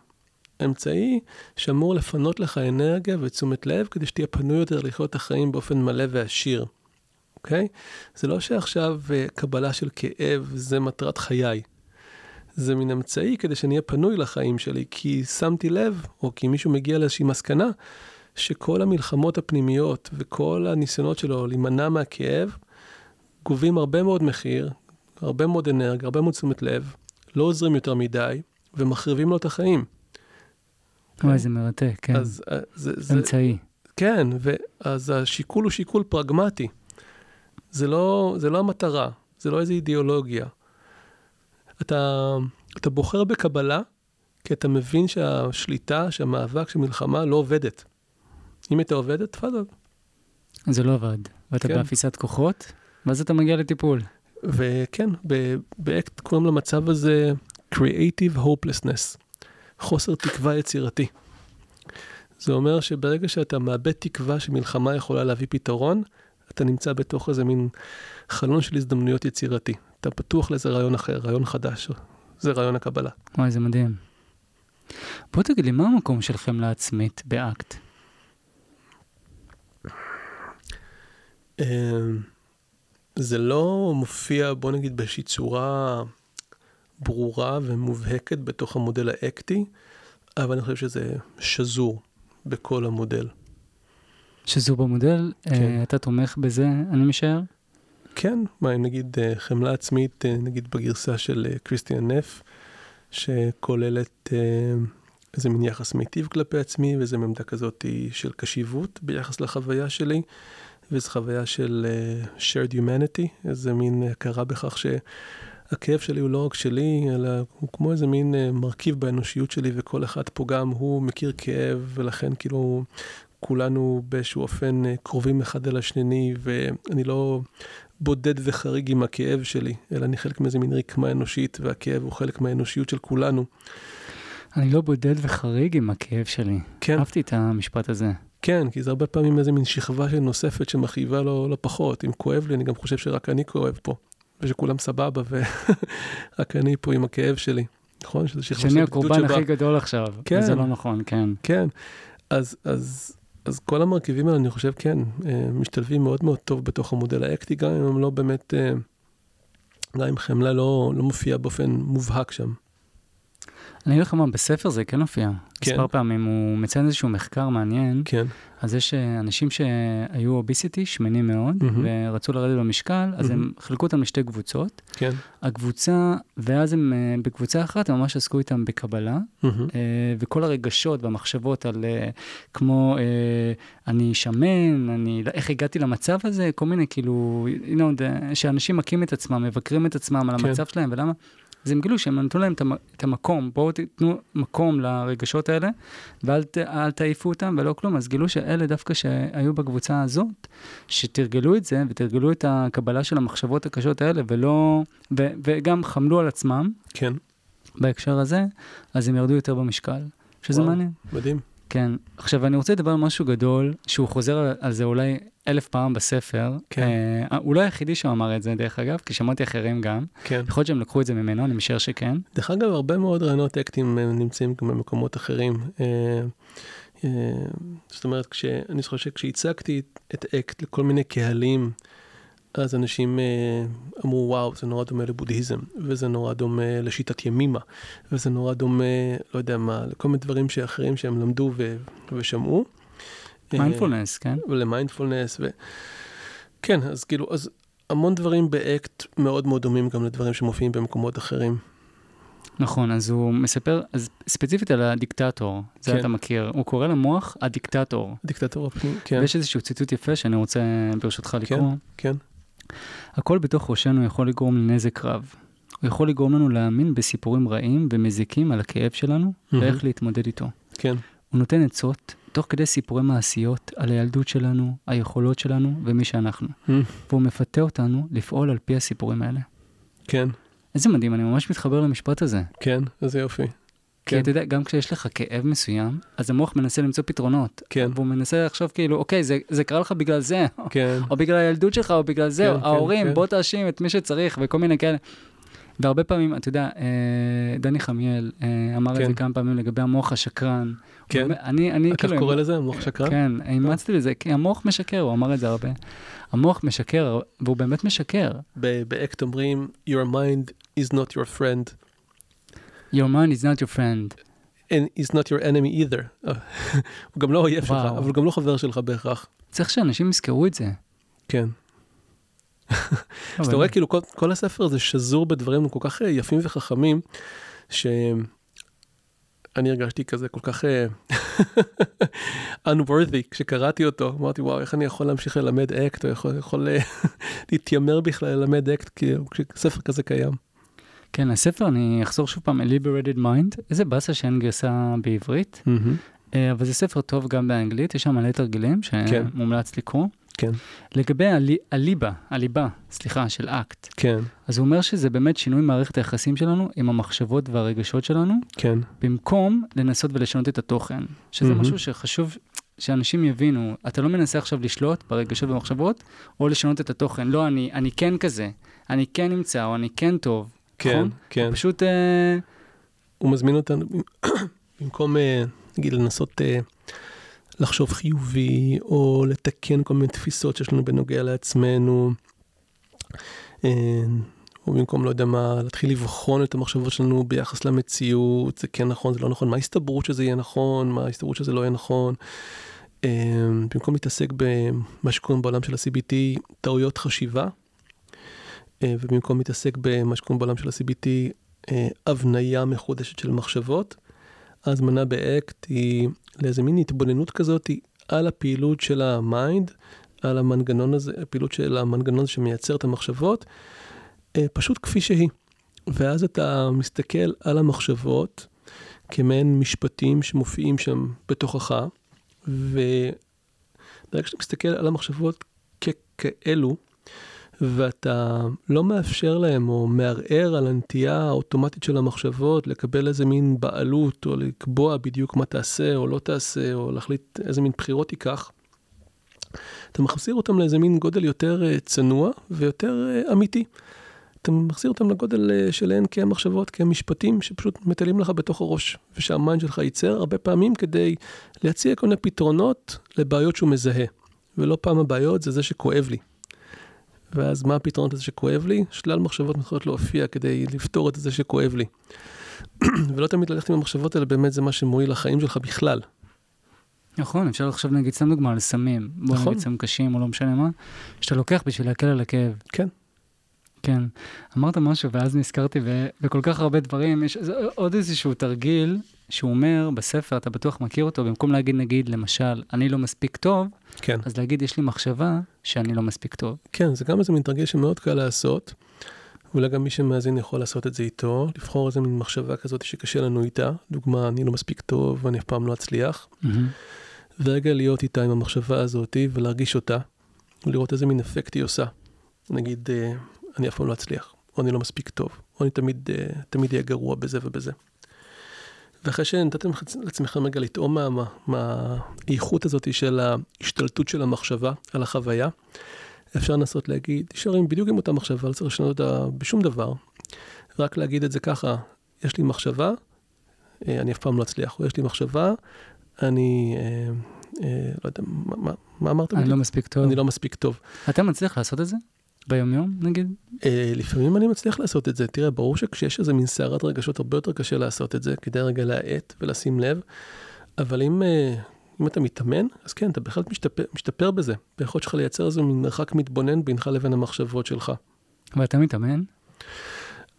אמצעי שאמור לפנות לך אנרגיה ותשומת לב כדי שתהיה פנוי יותר לחיות את החיים באופן מלא ועשיר, אוקיי? זה לא שעכשיו אה, קבלה של כאב זה מטרת חיי. זה מין אמצעי כדי שאני אהיה פנוי לחיים שלי, כי שמתי לב, או כי מישהו מגיע לאיזושהי מסקנה, שכל המלחמות הפנימיות וכל הניסיונות שלו להימנע מהכאב, גובים הרבה מאוד מחיר, הרבה מאוד אנרגיה, הרבה מאוד תשומת לב, לא עוזרים יותר מדי, ומחריבים לו את החיים. וואי, זה מרתק, כן. אז אה, זה, זה, אמצעי. כן, ואז השיקול הוא שיקול פרגמטי. זה לא, זה לא המטרה, זה לא איזו אידיאולוגיה. אתה, אתה בוחר בקבלה, כי אתה מבין שהשליטה, שהמאבק, שהמלחמה לא עובדת. אם הייתה עובדת, תפאדל. זה לא עבד. ואתה כן. באפיסת כוחות, ואז אתה מגיע לטיפול. וכן, באקט קוראים למצב הזה Creative Hopelessness, חוסר תקווה יצירתי. זה אומר שברגע שאתה מאבד תקווה שמלחמה יכולה להביא פתרון, אתה נמצא בתוך איזה מין חלון של הזדמנויות יצירתי. אתה פתוח לאיזה רעיון אחר, רעיון חדש. זה רעיון הקבלה. וואי, זה מדהים. בוא תגיד לי, מה המקום של חמלה עצמית באקט? אמ, זה לא מופיע, בוא נגיד, באיזושהי צורה ברורה ומובהקת בתוך המודל האקטי, אבל אני חושב שזה שזור בכל המודל. שזו במודל, כן. אה, אתה תומך בזה, אני משער? כן, מה אם נגיד אה, חמלה עצמית, אה, נגיד בגרסה של קריסטיאן נף, שכוללת איזה מין יחס מיטיב כלפי עצמי, ואיזה עמדה כזאת של קשיבות ביחס לחוויה שלי, ואיזו חוויה של אה, shared humanity, איזה מין הכרה בכך שהכאב שלי הוא לא רק שלי, אלא הוא כמו איזה מין אה, מרכיב באנושיות שלי, וכל אחד פה גם הוא מכיר כאב, ולכן כאילו כולנו באיזשהו אופן אה, קרובים אחד אל השני, ואני לא בודד וחריג עם הכאב שלי, אלא אני חלק מאיזה מין רקמה אנושית, והכאב הוא חלק מהאנושיות של כולנו. אני לא בודד וחריג עם הכאב שלי. כן. אהבתי את המשפט הזה. כן, כי זה הרבה פעמים איזה מין שכבה של נוספת שמכאיבה לו לא פחות. אם כואב לי, אני גם חושב שרק אני כואב פה, ושכולם סבבה, ורק אני פה עם הכאב שלי. נכון? שזה שכבה של שאני הקורבן הכי גדול עכשיו. כן. זה לא נכון, כן. כן. אז, אז, אז כל המרכיבים האלה, אני חושב, כן, אה, משתלבים מאוד מאוד טוב בתוך המודל האקטי, גם אם הם לא באמת, אה, גם אם חמלה לא, לא מופיע באופן מובהק שם. אני אגיד לך מה, בספר זה כן הופיע. כן. מספר פעמים, הוא מציין איזשהו מחקר מעניין. כן. אז יש אה, אנשים שהיו אוביסיטי, שמנים מאוד, mm-hmm. ורצו לרדת במשקל, אז mm-hmm. הם חילקו אותם לשתי קבוצות. כן. הקבוצה, ואז הם אה, בקבוצה אחת, הם ממש עסקו איתם בקבלה, mm-hmm. וכל הרגשות והמחשבות על כמו אני שמן, אני, איך הגעתי למצב הזה, כל מיני כאילו, you know, שאנשים מכים את עצמם, מבקרים את עצמם על כן. המצב שלהם, ולמה? אז הם גילו שהם נתנו להם את המקום, בואו תיתנו מקום לרגשות האלה, ואל תעיפו אותם ולא כלום. אז גילו שאלה דווקא שהיו בקבוצה הזאת, שתרגלו את זה, ותרגלו את הקבלה של המחשבות הקשות האלה, ולא, ו, וגם חמלו על עצמם. כן. בהקשר הזה, אז הם ירדו יותר במשקל, שזה וואו, מעניין. מדהים. כן. עכשיו, אני רוצה לדבר על משהו גדול, שהוא חוזר על זה אולי אלף פעם בספר. כן. אה, הוא לא היחידי שאמר את זה, דרך אגב, כי שמעתי אחרים גם. כן. יכול להיות שהם לקחו את זה ממנו, אני משער שכן. דרך אגב, הרבה מאוד רעיונות אקטים אה, נמצאים גם במקומות אחרים. אה, אה, זאת אומרת, כש, אני זוכר שכשהצגתי את אקט לכל מיני קהלים, אז אנשים אה, אמרו, וואו, זה נורא דומה לבודהיזם, וזה נורא דומה לשיטת ימימה, וזה נורא דומה, לא יודע מה, לכל מיני דברים שאחרים שהם למדו ו- ושמעו. מיינדפולנס, כן? ולמיינדפולנס, ו... כן, אז כאילו, אז המון דברים באקט מאוד מאוד דומים גם לדברים שמופיעים במקומות אחרים. נכון, אז הוא מספר, אז ספציפית על הדיקטטור, זה כן. אתה מכיר, הוא קורא למוח הדיקטטור. הדיקטטור הפנימי, כן. ויש איזשהו ציטוט יפה שאני רוצה ברשותך כן, לקרוא. כן, כן. הכל בתוך ראשנו יכול לגרום לנזק רב. הוא יכול לגרום לנו להאמין בסיפורים רעים ומזיקים על הכאב שלנו, mm-hmm. ואיך להתמודד איתו. כן. הוא נותן עצות, תוך כדי סיפורי מעשיות, על הילדות שלנו, היכולות שלנו ומי שאנחנו. Mm-hmm. והוא מפתה אותנו לפעול על פי הסיפורים האלה. כן. איזה מדהים, אני ממש מתחבר למשפט הזה. כן, איזה יופי. כי כן. אתה יודע, גם כשיש לך כאב מסוים, אז המוח מנסה למצוא פתרונות. כן. והוא מנסה לחשוב כאילו, אוקיי, זה, זה קרה לך בגלל זה. כן. או בגלל הילדות שלך, או בגלל זה, כן, או כן, ההורים, כן. בוא תאשים את מי שצריך, וכל מיני כאלה. והרבה פעמים, אתה יודע, אה, דני חמיאל אה, אמר כן. את זה כמה פעמים לגבי המוח השקרן. כן, אני, אני כאילו... כך קורא לזה, המוח שקרן? כן, אימצתי לזה, כי המוח משקר, הוא אמר את זה הרבה. המוח משקר, והוא באמת משקר. באקט אומרים, your mind is not your friend. Your mind is not your friend. And is not your enemy either. הוא גם לא אויב שלך, אבל הוא גם לא חבר שלך בהכרח. צריך שאנשים יזכרו את זה. כן. אז אתה רואה כאילו כל, כל הספר הזה שזור בדברים כל כך אה, יפים וחכמים, שאני הרגשתי כזה כל כך אה, unworthy כשקראתי אותו, אמרתי וואו איך אני יכול להמשיך ללמד אקט, או יכול, יכול אה, להתיימר בכלל ללמד אקט כשספר כזה קיים. כן, הספר, אני אחזור שוב פעם, Liberated Mind, איזה באסה שאין גרסה בעברית, mm-hmm. אבל זה ספר טוב גם באנגלית, יש שם מלא תרגילים כן. שמומלץ לקרוא. כן. לגבי הלי, הליבה, הליבה, סליחה, של אקט. כן. אז הוא אומר שזה באמת שינוי מערכת היחסים שלנו עם המחשבות והרגשות שלנו. כן. במקום לנסות ולשנות את התוכן. שזה mm-hmm. משהו שחשוב שאנשים יבינו. אתה לא מנסה עכשיו לשלוט ברגשות ובמחשבות, או לשנות את התוכן. לא, אני, אני כן כזה, אני כן נמצא, או אני כן טוב. כן, נכון? כן. פשוט... אה... הוא מזמין אותנו, במקום, אה, נגיד, לנסות אה, לחשוב חיובי, או לתקן כל מיני תפיסות שיש לנו בנוגע לעצמנו, אה, או במקום, לא יודע מה, להתחיל לבחון את המחשבות שלנו ביחס למציאות, זה כן נכון, זה לא נכון, מה ההסתברות שזה יהיה נכון, מה ההסתברות שזה לא יהיה נכון. אה, במקום להתעסק במה שקוראים בעולם של ה-CBT, טעויות חשיבה. אה, ובמקום להתעסק במה שקוראים בעולם של ה-CBT, הבנייה מחודשת של מחשבות, ההזמנה באקט היא לאיזה מין התבוננות כזאת על הפעילות של ה mind, על המנגנון הזה, הפעילות של המנגנון הזה שמייצר את המחשבות, אה, פשוט כפי שהיא. ואז אתה מסתכל על המחשבות כמעין משפטים שמופיעים שם בתוכך, ברגע שאתה מסתכל על המחשבות ככאלו, ואתה לא מאפשר להם או מערער על הנטייה האוטומטית של המחשבות לקבל איזה מין בעלות או לקבוע בדיוק מה תעשה או לא תעשה או להחליט איזה מין בחירות ייקח, אתה מחזיר אותם לאיזה מין גודל יותר אה, צנוע ויותר אה, אמיתי. אתה מחזיר אותם לגודל אה, שלהן כמחשבות, כמשפטים שפשוט מטיילים לך בתוך הראש, ושהמיינד שלך ייצר הרבה פעמים כדי להציע כל מיני פתרונות לבעיות שהוא מזהה. ולא פעם הבעיות זה זה שכואב לי. ואז מה הפתרון לזה שכואב לי? שלל מחשבות מתחילות להופיע כדי לפתור את זה שכואב לי. ולא תמיד ללכת עם המחשבות האלה, באמת זה מה שמועיל לחיים שלך בכלל. נכון, אפשר לחשוב נגיד, סתם דוגמה על סמים. בוא נכון. נגיד סמים קשים או לא משנה מה, שאתה לוקח בשביל להקל על הכאב. כן. כן. אמרת משהו ואז נזכרתי בכל כך הרבה דברים, יש עוד איזשהו תרגיל שהוא אומר בספר, אתה בטוח מכיר אותו, במקום להגיד נגיד, למשל, אני לא מספיק טוב, כן. אז להגיד, יש לי מחשבה שאני לא מספיק טוב. כן, זה גם איזה מין תרגיל שמאוד קל לעשות. ואולי גם מי שמאזין יכול לעשות את זה איתו, לבחור איזה מין מחשבה כזאת שקשה לנו איתה. דוגמה, אני לא מספיק טוב ואני אף פעם לא אצליח. ורגע להיות איתה עם המחשבה הזאת ולהרגיש אותה, ולראות איזה מין אפקט היא עושה. נגיד, אה, אני אף פעם לא אצליח, או אני לא מספיק טוב, או אני תמיד, אה, תמיד אהיה גרוע בזה ובזה. ואחרי שנתתם לעצמכם רגע לטעום מה- מה- מהאיכות הזאת של ההשתלטות של המחשבה על החוויה, אפשר לנסות להגיד, נשארים בדיוק עם אותה מחשבה, לא צריך לשנות אותה בשום דבר, רק להגיד את זה ככה, יש לי מחשבה, אה, אני אף פעם לא אצליח, או יש לי מחשבה, אני, אה, אה, לא יודע, מה, מה, מה אמרת? אני בדיוק? לא מספיק טוב. אני לא מספיק טוב. אתה מצליח לעשות את זה? ביומיום, נגיד? אה, לפעמים אני מצליח לעשות את זה. תראה, ברור שכשיש איזה מין סערת רגשות, הרבה יותר קשה לעשות את זה, כדי רגע להאט ולשים לב. אבל אם, אה, אם אתה מתאמן, אז כן, אתה בהחלט משתפר, משתפר בזה. ביכולת שלך לייצר איזה מין מרחק מתבונן בינך לבין המחשבות שלך. ואתה מתאמן?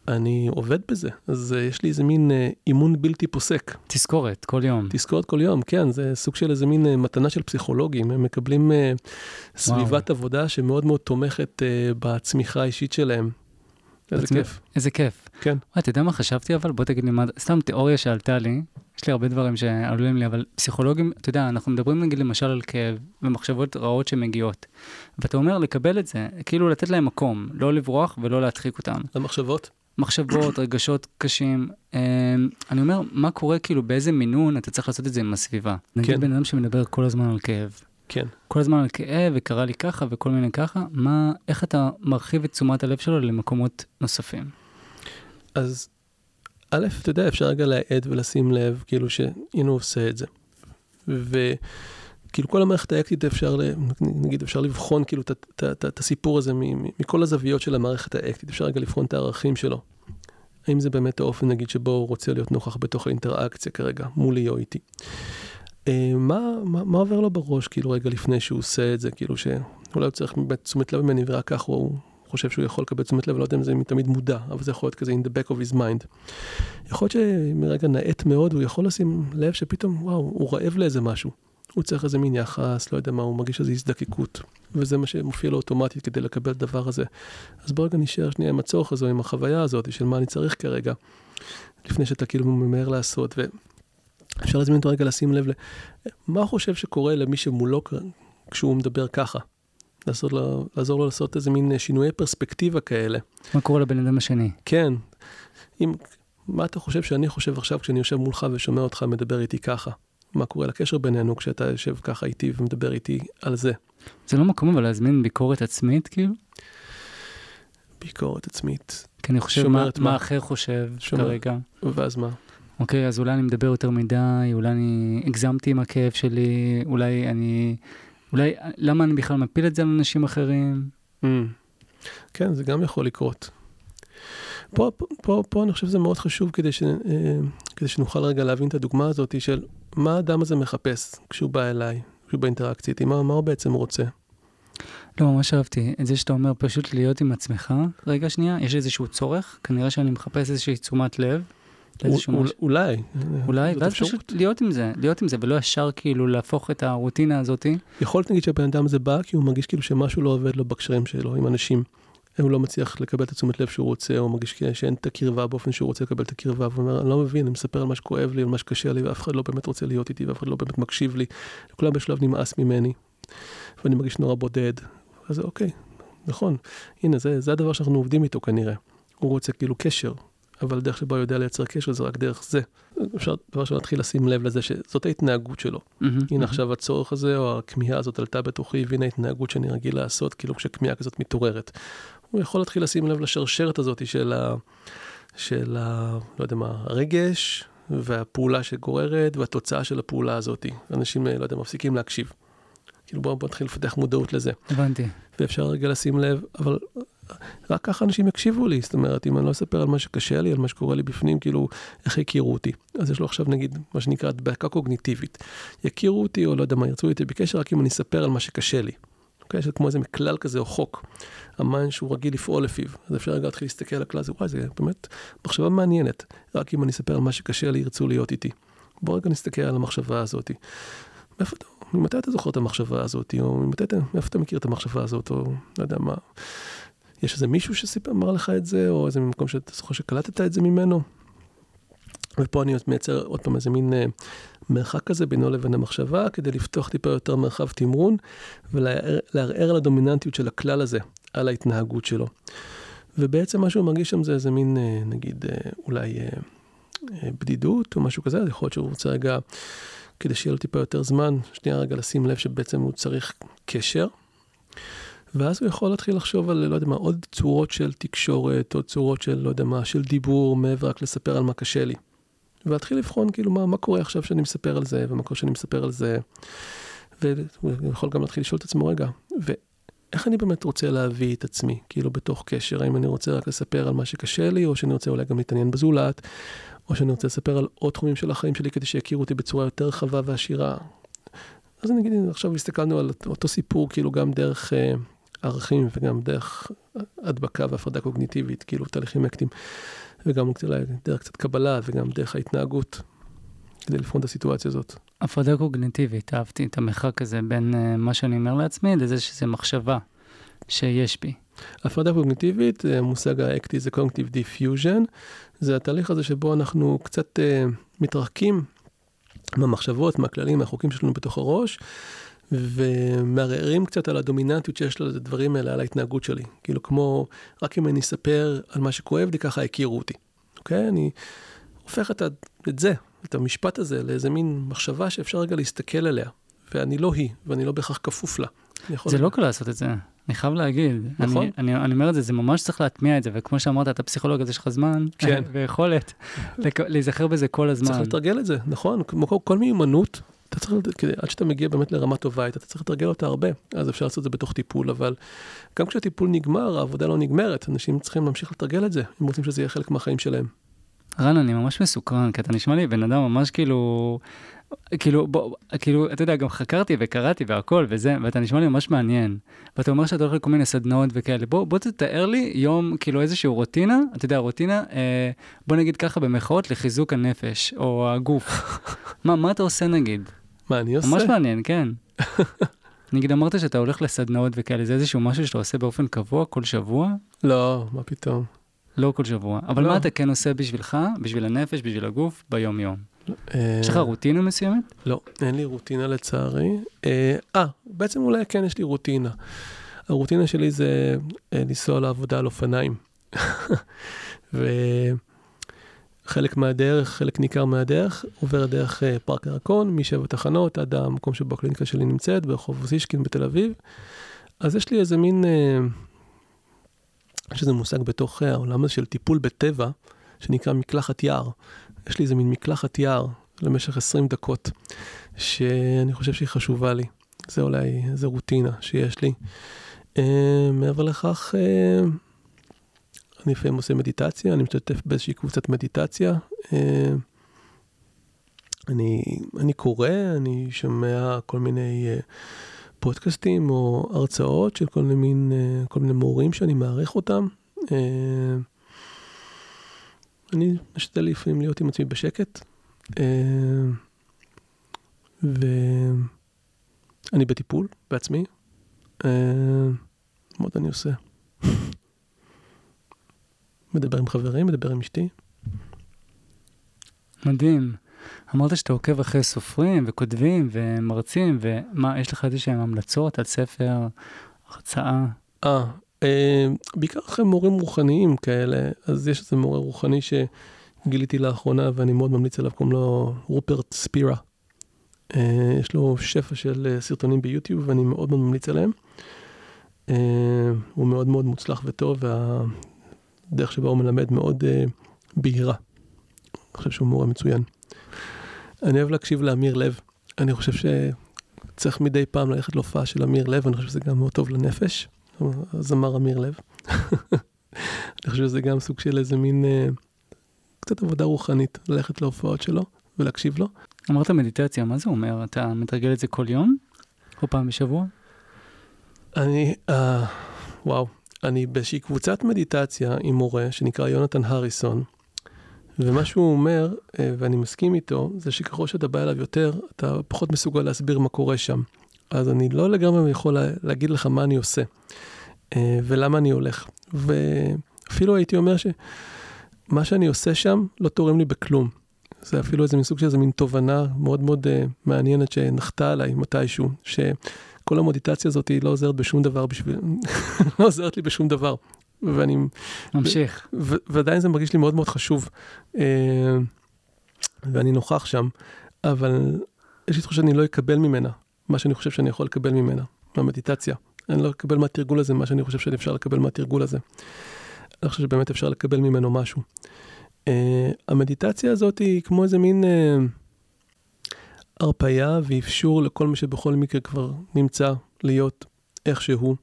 אני עובד בזה, אז אה, יש לי איזה מין אה, אימון בלתי פוסק. תזכורת, כל יום. תזכורת כל יום, כן, זה סוג של איזה מין אה, מתנה של פסיכולוגים. הם מקבלים סביבת עבודה שמאוד מאוד תומכת בצמיחה האישית שלהם. איזה בעצמי- כיף. איזה כיף. כן. וואי, אתה יודע מה חשבתי אבל? בוא תגיד לי מה, סתם תיאוריה שעלתה לי, יש לי הרבה דברים שעלולים לי, אבל פסיכולוגים, אתה יודע, אנחנו מדברים נגיד למשל על כאב ומחשבות רעות שמגיעות. ואתה אומר לקבל את זה, כאילו לתת להם מקום, לא לברוח ולא להדחיק אותם. למחשבות? מחשבות, רגשות קשים. אה, אני אומר, מה קורה כאילו, באיזה מינון אתה צריך לעשות את זה עם הסביבה? נגיד כן. בן אדם שמדבר כל הזמן על כאב. כן. כל הזמן על כאב, וקרה לי ככה וכל מיני ככה, מה, איך אתה מרחיב את תשומת הלב שלו למקומות נוספים? אז א', אתה יודע, אפשר רגע להעד ולשים לב, כאילו שהנה הוא עושה את זה. וכאילו כל המערכת האקטית אפשר, נגיד, אפשר לבחון כאילו את- הסיפור הזה מכל הזוויות של המערכת האקטית, אפשר רגע לבחון את הערכים שלו. האם זה באמת האופן, נגיד, שבו הוא רוצה להיות נוכח בתוך האינטראקציה כרגע, מולי או איתי. אה, מה, מה, מה עובר לו בראש, כאילו, רגע לפני שהוא עושה את זה, כאילו שאולי הוא צריך באמת תשומת לב ממני, ורק כך הוא חושב שהוא יכול לקבל תשומת לב, לא יודע אם זה תמיד מודע, אבל זה יכול להיות כזה in the back of his mind. יכול להיות שמרגע נאט מאוד, הוא יכול לשים לב שפתאום, וואו, הוא רעב לאיזה משהו. הוא צריך איזה מין יחס, לא יודע מה, הוא מרגיש איזו הזדקקות. וזה מה שמופיע לו אוטומטית כדי לקבל את הדבר הזה. אז ברגע נשאר שנייה עם הצורך הזה, עם החוויה הזאת, של מה אני צריך כרגע, לפני שאתה כאילו ממהר לעשות, ואפשר להזמין אותו רגע לשים לב ל... מה הוא חושב שקורה למי שמולו כשהוא מדבר ככה? לעזור לו, לעזור לו לעשות איזה מין שינויי פרספקטיבה כאלה. מה קורה לבן אדם השני? כן, אם, מה אתה חושב שאני חושב עכשיו כשאני יושב מולך ושומע אותך מדבר איתי ככה? מה קורה לקשר בינינו כשאתה יושב ככה איתי ומדבר איתי על זה? זה לא מקום אבל להזמין ביקורת עצמית, כאילו? ביקורת עצמית. כי אני חושב מה? מה אחר חושב שומר. כרגע. ואז מה? אוקיי, אז אולי אני מדבר יותר מדי, אולי אני הגזמתי עם הכאב שלי, אולי אני... אולי, למה אני בכלל מפיל את זה על אנשים אחרים? Mm. כן, זה גם יכול לקרות. פה, פה, פה, פה אני חושב שזה מאוד חשוב כדי, ש, אה, כדי שנוכל רגע להבין את הדוגמה הזאת של מה האדם הזה מחפש כשהוא בא אליי, כשהוא באינטראקציה איתי, מה, מה הוא בעצם רוצה. לא, ממש אהבתי את זה שאתה אומר פשוט להיות עם עצמך. רגע, שנייה, יש איזשהו צורך, כנראה שאני מחפש איזושהי תשומת לב. אול-. אולי. אולי, ואז אפשרות. פשוט להיות עם זה, להיות עם זה, ולא ישר כאילו להפוך את הרוטינה הזאתי. יכול להיות נגיד שהבן אדם הזה בא כי הוא מרגיש כאילו שמשהו לא עובד לו בקשרים שלו עם אנשים. הוא לא מצליח לקבל את התשומת לב שהוא רוצה, או מרגיש שאין את הקרבה באופן שהוא רוצה לקבל את הקרבה, והוא אומר, אני לא מבין, אני מספר על מה שכואב לי, על מה שקשה לי, ואף אחד לא באמת רוצה להיות איתי, ואף אחד לא באמת מקשיב לי. לכולם בשלב נמאס ממני. ואני מרגיש נורא בודד. אז אוקיי, נכון, הנה, זה, זה הדבר שאנחנו עובדים איתו כנראה. הוא רוצה כאילו קשר, אבל הדרך שבה הוא יודע לייצר קשר זה רק דרך זה. אפשר דבר ראשון להתחיל לשים לב לזה שזאת ההתנהגות שלו. הנה עכשיו הצורך הזה או הכמיהה הזאת עלתה בתוכי, והנה ההתנהגות שאני רגיל לעשות, כאילו כשכמיהה כזאת מתעוררת. הוא יכול להתחיל לשים לב לשרשרת הזאת של ה... של ה... לא יודע מה, הרגש והפעולה שגוררת והתוצאה של הפעולה הזאת. אנשים, לא יודע, מפסיקים להקשיב. כאילו בואו בוא נתחיל לפתח מודעות לזה. הבנתי. ואפשר רגע לשים לב, אבל רק ככה אנשים יקשיבו לי, זאת אומרת, אם אני לא אספר על מה שקשה לי, על מה שקורה לי בפנים, כאילו, איך יכירו אותי. אז יש לו עכשיו נגיד, מה שנקרא הדבקה קוגניטיבית. יכירו אותי, או לא יודע מה, ירצו איתי בקשר, רק אם אני אספר על מה שקשה לי. אוקיי? יש כמו איזה כלל כזה או חוק, ה mind שהוא רגיל לפעול לפיו. אז אפשר רגע להתחיל להסתכל על הכלל הזה, וואי, זה באמת מחשבה מעניינת. רק אם אני אספר על מה שקשה לי, ירצו להיות איתי. בוא רגע נסתכל על המחשבה הזאת. מאיפה אתה, ממתי אתה זוכר את המחשבה הזאת, או ממתי אתה, מאיפה אתה מכיר את המחשבה הזאת, או לא יודע מה. יש איזה מישהו שסיפר, אמר לך את זה, או איזה מקום שאתה זוכר שקלטת את זה ממנו. ופה אני מייצר עוד פעם איזה מין uh, מרחק כזה בינו לבין המחשבה, כדי לפתוח טיפה יותר מרחב תמרון, ולערער על הדומיננטיות של הכלל הזה, על ההתנהגות שלו. ובעצם מה שהוא מרגיש שם זה איזה מין, uh, נגיד, uh, אולי uh, בדידות או משהו כזה, יכול להיות שהוא רוצה רגע, כדי שיהיה לו טיפה יותר זמן, שנייה רגע לשים לב שבעצם הוא צריך קשר. ואז הוא יכול להתחיל לחשוב על, לא יודע מה, עוד צורות של תקשורת, עוד צורות של, לא יודע מה, של דיבור, מעבר רק לספר על מה קשה לי. ולהתחיל לבחון, כאילו, מה, מה קורה עכשיו שאני מספר על זה, ומה קורה שאני מספר על זה. והוא יכול גם להתחיל לשאול את עצמו, רגע, ואיך אני באמת רוצה להביא את עצמי, כאילו, בתוך קשר? האם אני רוצה רק לספר על מה שקשה לי, או שאני רוצה אולי גם להתעניין בזולת, או שאני רוצה לספר על עוד תחומים של החיים שלי כדי שיכירו אותי בצורה יותר רחבה ועשירה. אז נגיד, עכשיו הסתכלנו על אותו סיפור, כאילו, גם דרך... ערכים וגם דרך הדבקה והפרדה קוגניטיבית, כאילו תהליכים אקטיים, וגם דרך קצת קבלה וגם דרך ההתנהגות, כדי לבחון את הסיטואציה הזאת. הפרדה קוגניטיבית, אהבתי את המרחק הזה בין uh, מה שאני אומר לעצמי לזה שזה מחשבה שיש בי. הפרדה קוגניטיבית, המושג האקטי זה cognitive defusion, זה התהליך הזה שבו אנחנו קצת uh, מתרחקים מהמחשבות, מהכללים, מהחוקים שלנו בתוך הראש. ומערערים קצת על הדומיננטיות שיש לדברים האלה, על ההתנהגות שלי. כאילו כמו, רק אם אני אספר על מה שכואב לי, ככה הכירו אותי. אוקיי? אני הופך את, את זה, את המשפט הזה, לאיזה מין מחשבה שאפשר רגע להסתכל עליה. ואני לא היא, ואני לא בהכרח כפוף לה. זה לא קל לעשות את זה, אני חייב להגיד. נכון. אני, אני, אני אומר את זה, זה ממש צריך להטמיע את זה, וכמו שאמרת, אתה פסיכולוג, אז יש לך זמן כן. ויכולת להיזכר בזה כל הזמן. צריך לתרגל את זה, נכון? כמו כל, כל מיומנות, אתה צריך, כדי, עד שאתה מגיע באמת לרמה טובה אתה צריך לתרגל אותה הרבה, אז אפשר לעשות את זה בתוך טיפול, אבל גם כשהטיפול נגמר, העבודה לא נגמרת, אנשים צריכים להמשיך לתרגל את זה, אם רוצים שזה יהיה חלק מהחיים שלהם. רן, אני ממש מסוקרן, כי אתה נשמע לי בן אדם ממש כאילו, כאילו, בוא, כאילו, אתה יודע, גם חקרתי וקראתי והכל וזה, ואתה נשמע לי ממש מעניין. ואתה אומר שאתה הולך לכל מיני סדנאות וכאלה. בוא, בוא תתאר לי יום, כאילו איזושהי רוטינה, אתה יודע, רוטינה, אה, בוא נגיד ככה במחאות, לחיזוק הנפש, או הגוף. מה, מה אתה עושה נגיד? מה אני עושה? ממש מעניין, כן. נגיד אמרת שאתה הולך לסדנאות וכאלה, זה איזשהו משהו שאתה עושה באופן קבוע כל שבוע? לא, מה פתאום. לא כל שבוע. אבל לא. מה אתה כן עושה בשבילך, בשביל הנפש, בשביל הגוף, ביום-יום? אה, יש לך רוטינה מסוימת? לא, אין לי רוטינה לצערי. אה, אה, בעצם אולי כן יש לי רוטינה. הרוטינה שלי זה אה, לנסוע לעבודה על אופניים. ו... חלק מהדרך, חלק ניכר מהדרך, עובר דרך uh, פארק ירקון, משבע תחנות עד המקום שבו הקליניקה שלי נמצאת, ברחוב אוסישקין בתל אביב. אז יש לי איזה מין, uh, יש איזה מושג בתוך uh, העולם הזה של טיפול בטבע, שנקרא מקלחת יער. יש לי איזה מין מקלחת יער למשך 20 דקות, שאני חושב שהיא חשובה לי. זה אולי, איזה רוטינה שיש לי. מעבר לכך, uh, אני לפעמים עושה מדיטציה, אני משתתף באיזושהי קבוצת מדיטציה. אה, אני, אני קורא, אני שומע כל מיני אה, פודקאסטים או הרצאות של כל מיני, אה, כל מיני מורים שאני מעריך אותם. אני משתדל לפעמים להיות עם עצמי בשקט. ואני בטיפול בעצמי. מה עוד אני עושה? מדבר עם חברים, מדבר עם אשתי. מדהים. אמרת שאתה עוקב אחרי סופרים וכותבים ומרצים, ומה, יש לך איזה שהם המלצות על ספר, הרצאה? אה, אה, בעיקר אחרי מורים רוחניים כאלה, אז יש איזה מורה רוחני שגיליתי לאחרונה ואני מאוד ממליץ עליו, קוראים לו רופרט ספירה. אה, יש לו שפע של אה, סרטונים ביוטיוב ואני מאוד מאוד ממליץ עליהם. אה, הוא מאוד מאוד מוצלח וטוב והדרך שבה הוא מלמד מאוד אה, בהירה. אני חושב שהוא מורה מצוין. אני אוהב להקשיב לאמיר לב. אני חושב שצריך מדי פעם ללכת להופעה של אמיר לב, אני חושב שזה גם מאוד טוב לנפש. הזמר אמיר לב. אני חושב שזה גם סוג של איזה מין אה, קצת עבודה רוחנית, ללכת להופעות שלו ולהקשיב לו. אמרת מדיטציה, מה זה אומר? אתה מתרגל את זה כל יום? או פעם בשבוע? אני, אה, וואו, אני באיזושהי קבוצת מדיטציה עם מורה שנקרא יונתן הריסון, ומה שהוא אומר, אה, ואני מסכים איתו, זה שככל שאתה בא אליו יותר, אתה פחות מסוגל להסביר מה קורה שם. אז אני לא לגמרי יכול לה, להגיד לך מה אני עושה, אה, ולמה אני הולך. ואפילו הייתי אומר שמה שאני עושה שם לא תורם לי בכלום. זה אפילו איזה מסוג של איזה מין תובנה מאוד מאוד uh, מעניינת שנחתה עליי מתישהו, שכל המדיטציה הזאת היא לא עוזרת בשום דבר בשביל... לא עוזרת לי בשום דבר. ואני... ממשיך. ו- ועדיין זה מרגיש לי מאוד מאוד חשוב. Uh, ואני נוכח שם, אבל יש לי תחושה שאני לא אקבל ממנה מה שאני חושב שאני יכול לקבל ממנה, מהמדיטציה. אני לא אקבל מהתרגול הזה מה שאני חושב שאני אפשר לקבל מהתרגול הזה. אני חושב שבאמת אפשר לקבל ממנו משהו. Uh, המדיטציה הזאת היא כמו איזה מין uh, הרפייה ואפשור לכל מי שבכל מקרה כבר נמצא להיות איך שהוא.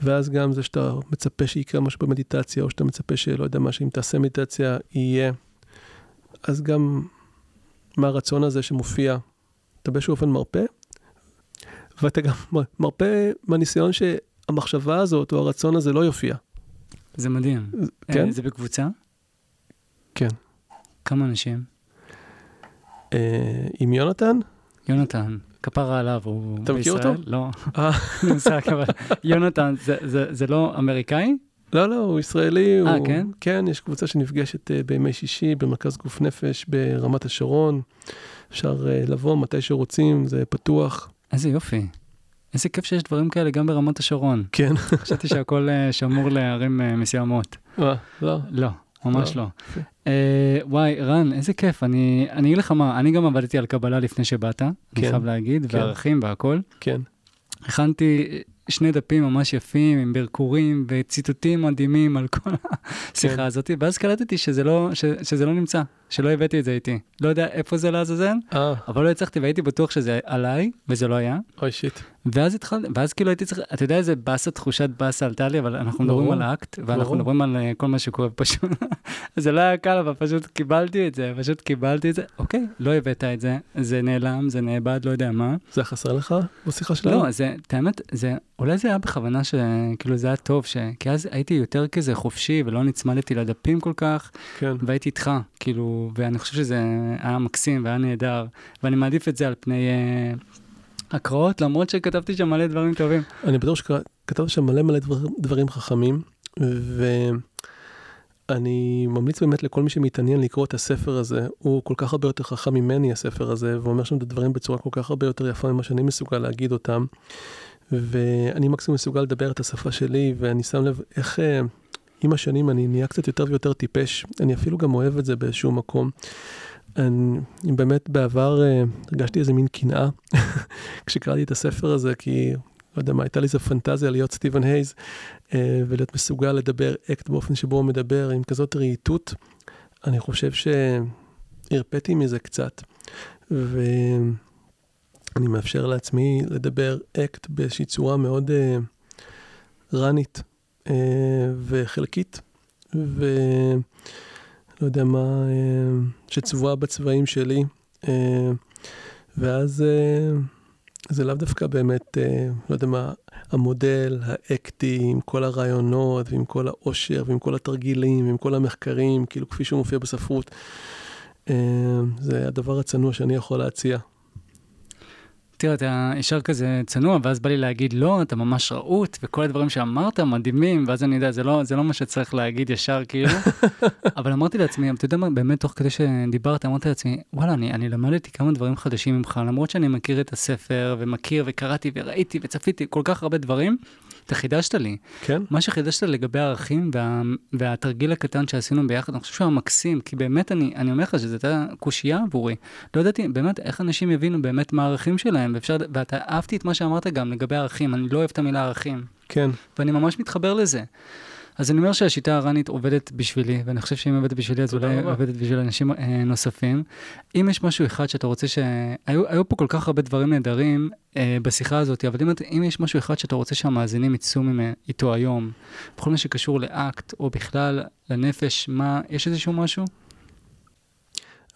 ואז גם זה שאתה מצפה שיקרה משהו במדיטציה, או שאתה מצפה שלא יודע מה, שאם תעשה מדיטציה יהיה. אז גם מהרצון הזה שמופיע, אתה באיזשהו אופן מרפא, ואתה גם מרפא מהניסיון שהמחשבה הזאת או הרצון הזה לא יופיע. זה מדהים. כן? אה, זה בקבוצה? כן. כמה אנשים? אה, עם יונתן? יונתן, כפרה עליו, הוא אתה מכיר בישראל? אותו? לא, אה, יונתן, זה- זה- זה לא אמריקאי? לא, לא, הוא ישראלי. אה, הוא... כן? כן, יש קבוצה שנפגשת אה, בימי שישי במרכז גוף נפש ברמת השרון. אפשר אה, לבוא מתי שרוצים, זה פתוח. איזה יופי. איזה כיף שיש דברים כאלה גם ברמת השרון. כן. חשבתי שהכל אה, שמור לערים אה, מסוימות. מה? לא. לא, ממש לא. לא. אה, וואי, רן, איזה כיף. אני אני אגיד לך מה, אני גם עבדתי על קבלה לפני שבאת, אני כן. חייב להגיד, כן. וערכים והכל. כן. הכנתי שני דפים ממש יפים, עם ברקורים וציטוטים מדהימים על כל השיחה כן. הזאת, ואז קלטתי שזה לא, ש, שזה לא נמצא, שלא הבאתי את זה איתי. לא יודע איפה זה לעזאזל, אה, אבל לא הצלחתי והייתי בטוח שזה עליי, וזה לא היה. אוי שיט. ואז התחלתי, ואז כאילו הייתי צריך, אתה יודע איזה באסה, תחושת באסה עלתה לי, אבל אנחנו מדברים על האקט, ואנחנו. מדברים על אה, כל מה שקורה פשוט. זה לא היה קל, אבל פשוט קיבלתי את זה, פשוט קיבלתי את זה. אוקיי, לא הבאת את זה, זה נעלם, זה נאבד, לא יודע מה. זה חסר לך בשיחה שלנו? לא, זה, את האמת, זה, אולי זה היה בכוונה שכאילו זה היה טוב, ש... כי אז הייתי יותר כזה חופשי ולא נצמדתי לדפים כל כך, כן. והייתי איתך, כאילו, ואני חושב שזה היה מקסים והיה נהדר, ואני מעדיף את זה על פני אה, הקראות, למרות שכתבתי שם מלא דברים טובים. אני בטוח שכתבת שם מלא מלא דבר, דברים חכמים, ואני ממליץ באמת לכל מי שמתעניין לקרוא את הספר הזה, הוא כל כך הרבה יותר חכם ממני הספר הזה, ואומר שם את הדברים בצורה כל כך הרבה יותר יפה ממה שאני מסוגל להגיד אותם. ואני מקסימום מסוגל לדבר את השפה שלי, ואני שם לב איך אה, עם השנים אני נהיה קצת יותר ויותר טיפש, אני אפילו גם אוהב את זה באיזשהו מקום. אני באמת בעבר אה, הרגשתי איזה מין קנאה כשקראתי את הספר הזה, כי לא יודע מה, הייתה לי איזה פנטזיה להיות סטיבן הייז אה, ולהיות מסוגל לדבר אקט באופן שבו הוא מדבר עם כזאת רהיטות. אני חושב שהרפאתי מזה קצת, ואני מאפשר לעצמי לדבר אקט באיזושהי צורה מאוד אה, וחלקית, ולא יודע מה, אה, שצבועה בצבעים שלי, אה, ואז אה, זה לאו דווקא באמת, אה, לא יודע מה, המודל האקטי עם כל הרעיונות ועם כל העושר ועם כל התרגילים ועם כל המחקרים, כאילו כפי שהוא מופיע בספרות. אה, זה הדבר הצנוע שאני יכול להציע. תראה, אתה ישר כזה צנוע, ואז בא לי להגיד, לא, אתה ממש רהוט, וכל הדברים שאמרת מדהימים, ואז אני יודע, זה לא, זה לא מה שצריך להגיד ישר, כאילו. אבל אמרתי לעצמי, אתה יודע מה, באמת, תוך כדי שדיברת, אמרתי לעצמי, וואלה, אני, אני למדתי כמה דברים חדשים ממך, למרות שאני מכיר את הספר, ומכיר, וקראתי, וראיתי, וצפיתי כל כך הרבה דברים, אתה חידשת לי. כן? מה שחידשת לגבי הערכים וה, והתרגיל הקטן שעשינו ביחד, אני חושב שהוא היה מקסים, כי באמת אני, אני אומר לך שזו הייתה קושייה עבורי. לא ידעתי באמת איך אנשים יבינו באמת מה הערכים שלהם, ואפשר, ואתה אהבתי את מה שאמרת גם לגבי ערכים, אני לא אוהב את המילה ערכים, כן. ואני ממש מתחבר לזה. אז אני אומר שהשיטה הרנית עובדת בשבילי, ואני חושב שאם עובדת בשבילי, אז אולי רבה. עובדת בשביל אנשים אה, נוספים. אם יש משהו אחד שאתה רוצה ש... היו, היו פה כל כך הרבה דברים נהדרים אה, בשיחה הזאת, אבל אם, אם יש משהו אחד שאתה רוצה שהמאזינים יצאו איתו היום, בכל מה שקשור לאקט, או בכלל לנפש, מה, יש איזשהו משהו?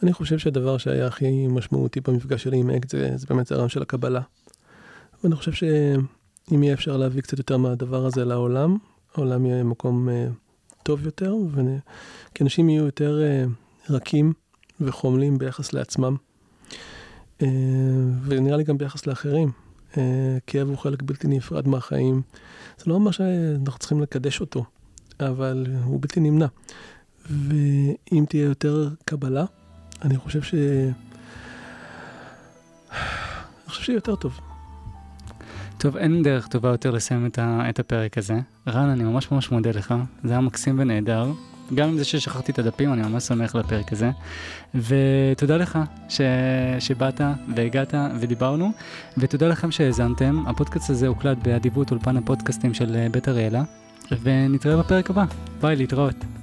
אני חושב שהדבר שהיה הכי משמעותי במפגש שלי עם אקט זה, זה באמת הרעיון של הקבלה. ואני חושב שאם יהיה אפשר להביא קצת יותר מהדבר הזה לעולם, העולם יהיה מקום uh, טוב יותר. כי אנשים יהיו יותר uh, רכים וחומלים ביחס לעצמם, uh, ונראה לי גם ביחס לאחרים. כאב הוא חלק בלתי נפרד מהחיים. זה לא אומר שאנחנו צריכים לקדש אותו, אבל הוא בלתי נמנע. ואם תהיה יותר קבלה, אני חושב ש... אני חושב שיהיה יותר טוב. טוב, אין דרך טובה יותר לסיים את, ה, את הפרק הזה. רן, אני ממש ממש מודה לך, זה היה מקסים ונהדר. גם עם זה ששכחתי את הדפים, אני ממש שמח לפרק הזה. ותודה לך ש... שבאת והגעת ודיברנו, ותודה לכם שהאזנתם. הפודקאסט הזה הוקלט באדיבות אולפן הפודקאסטים של אה, בית אריאלה, ונתראה בפרק הבא. ביי, להתראות.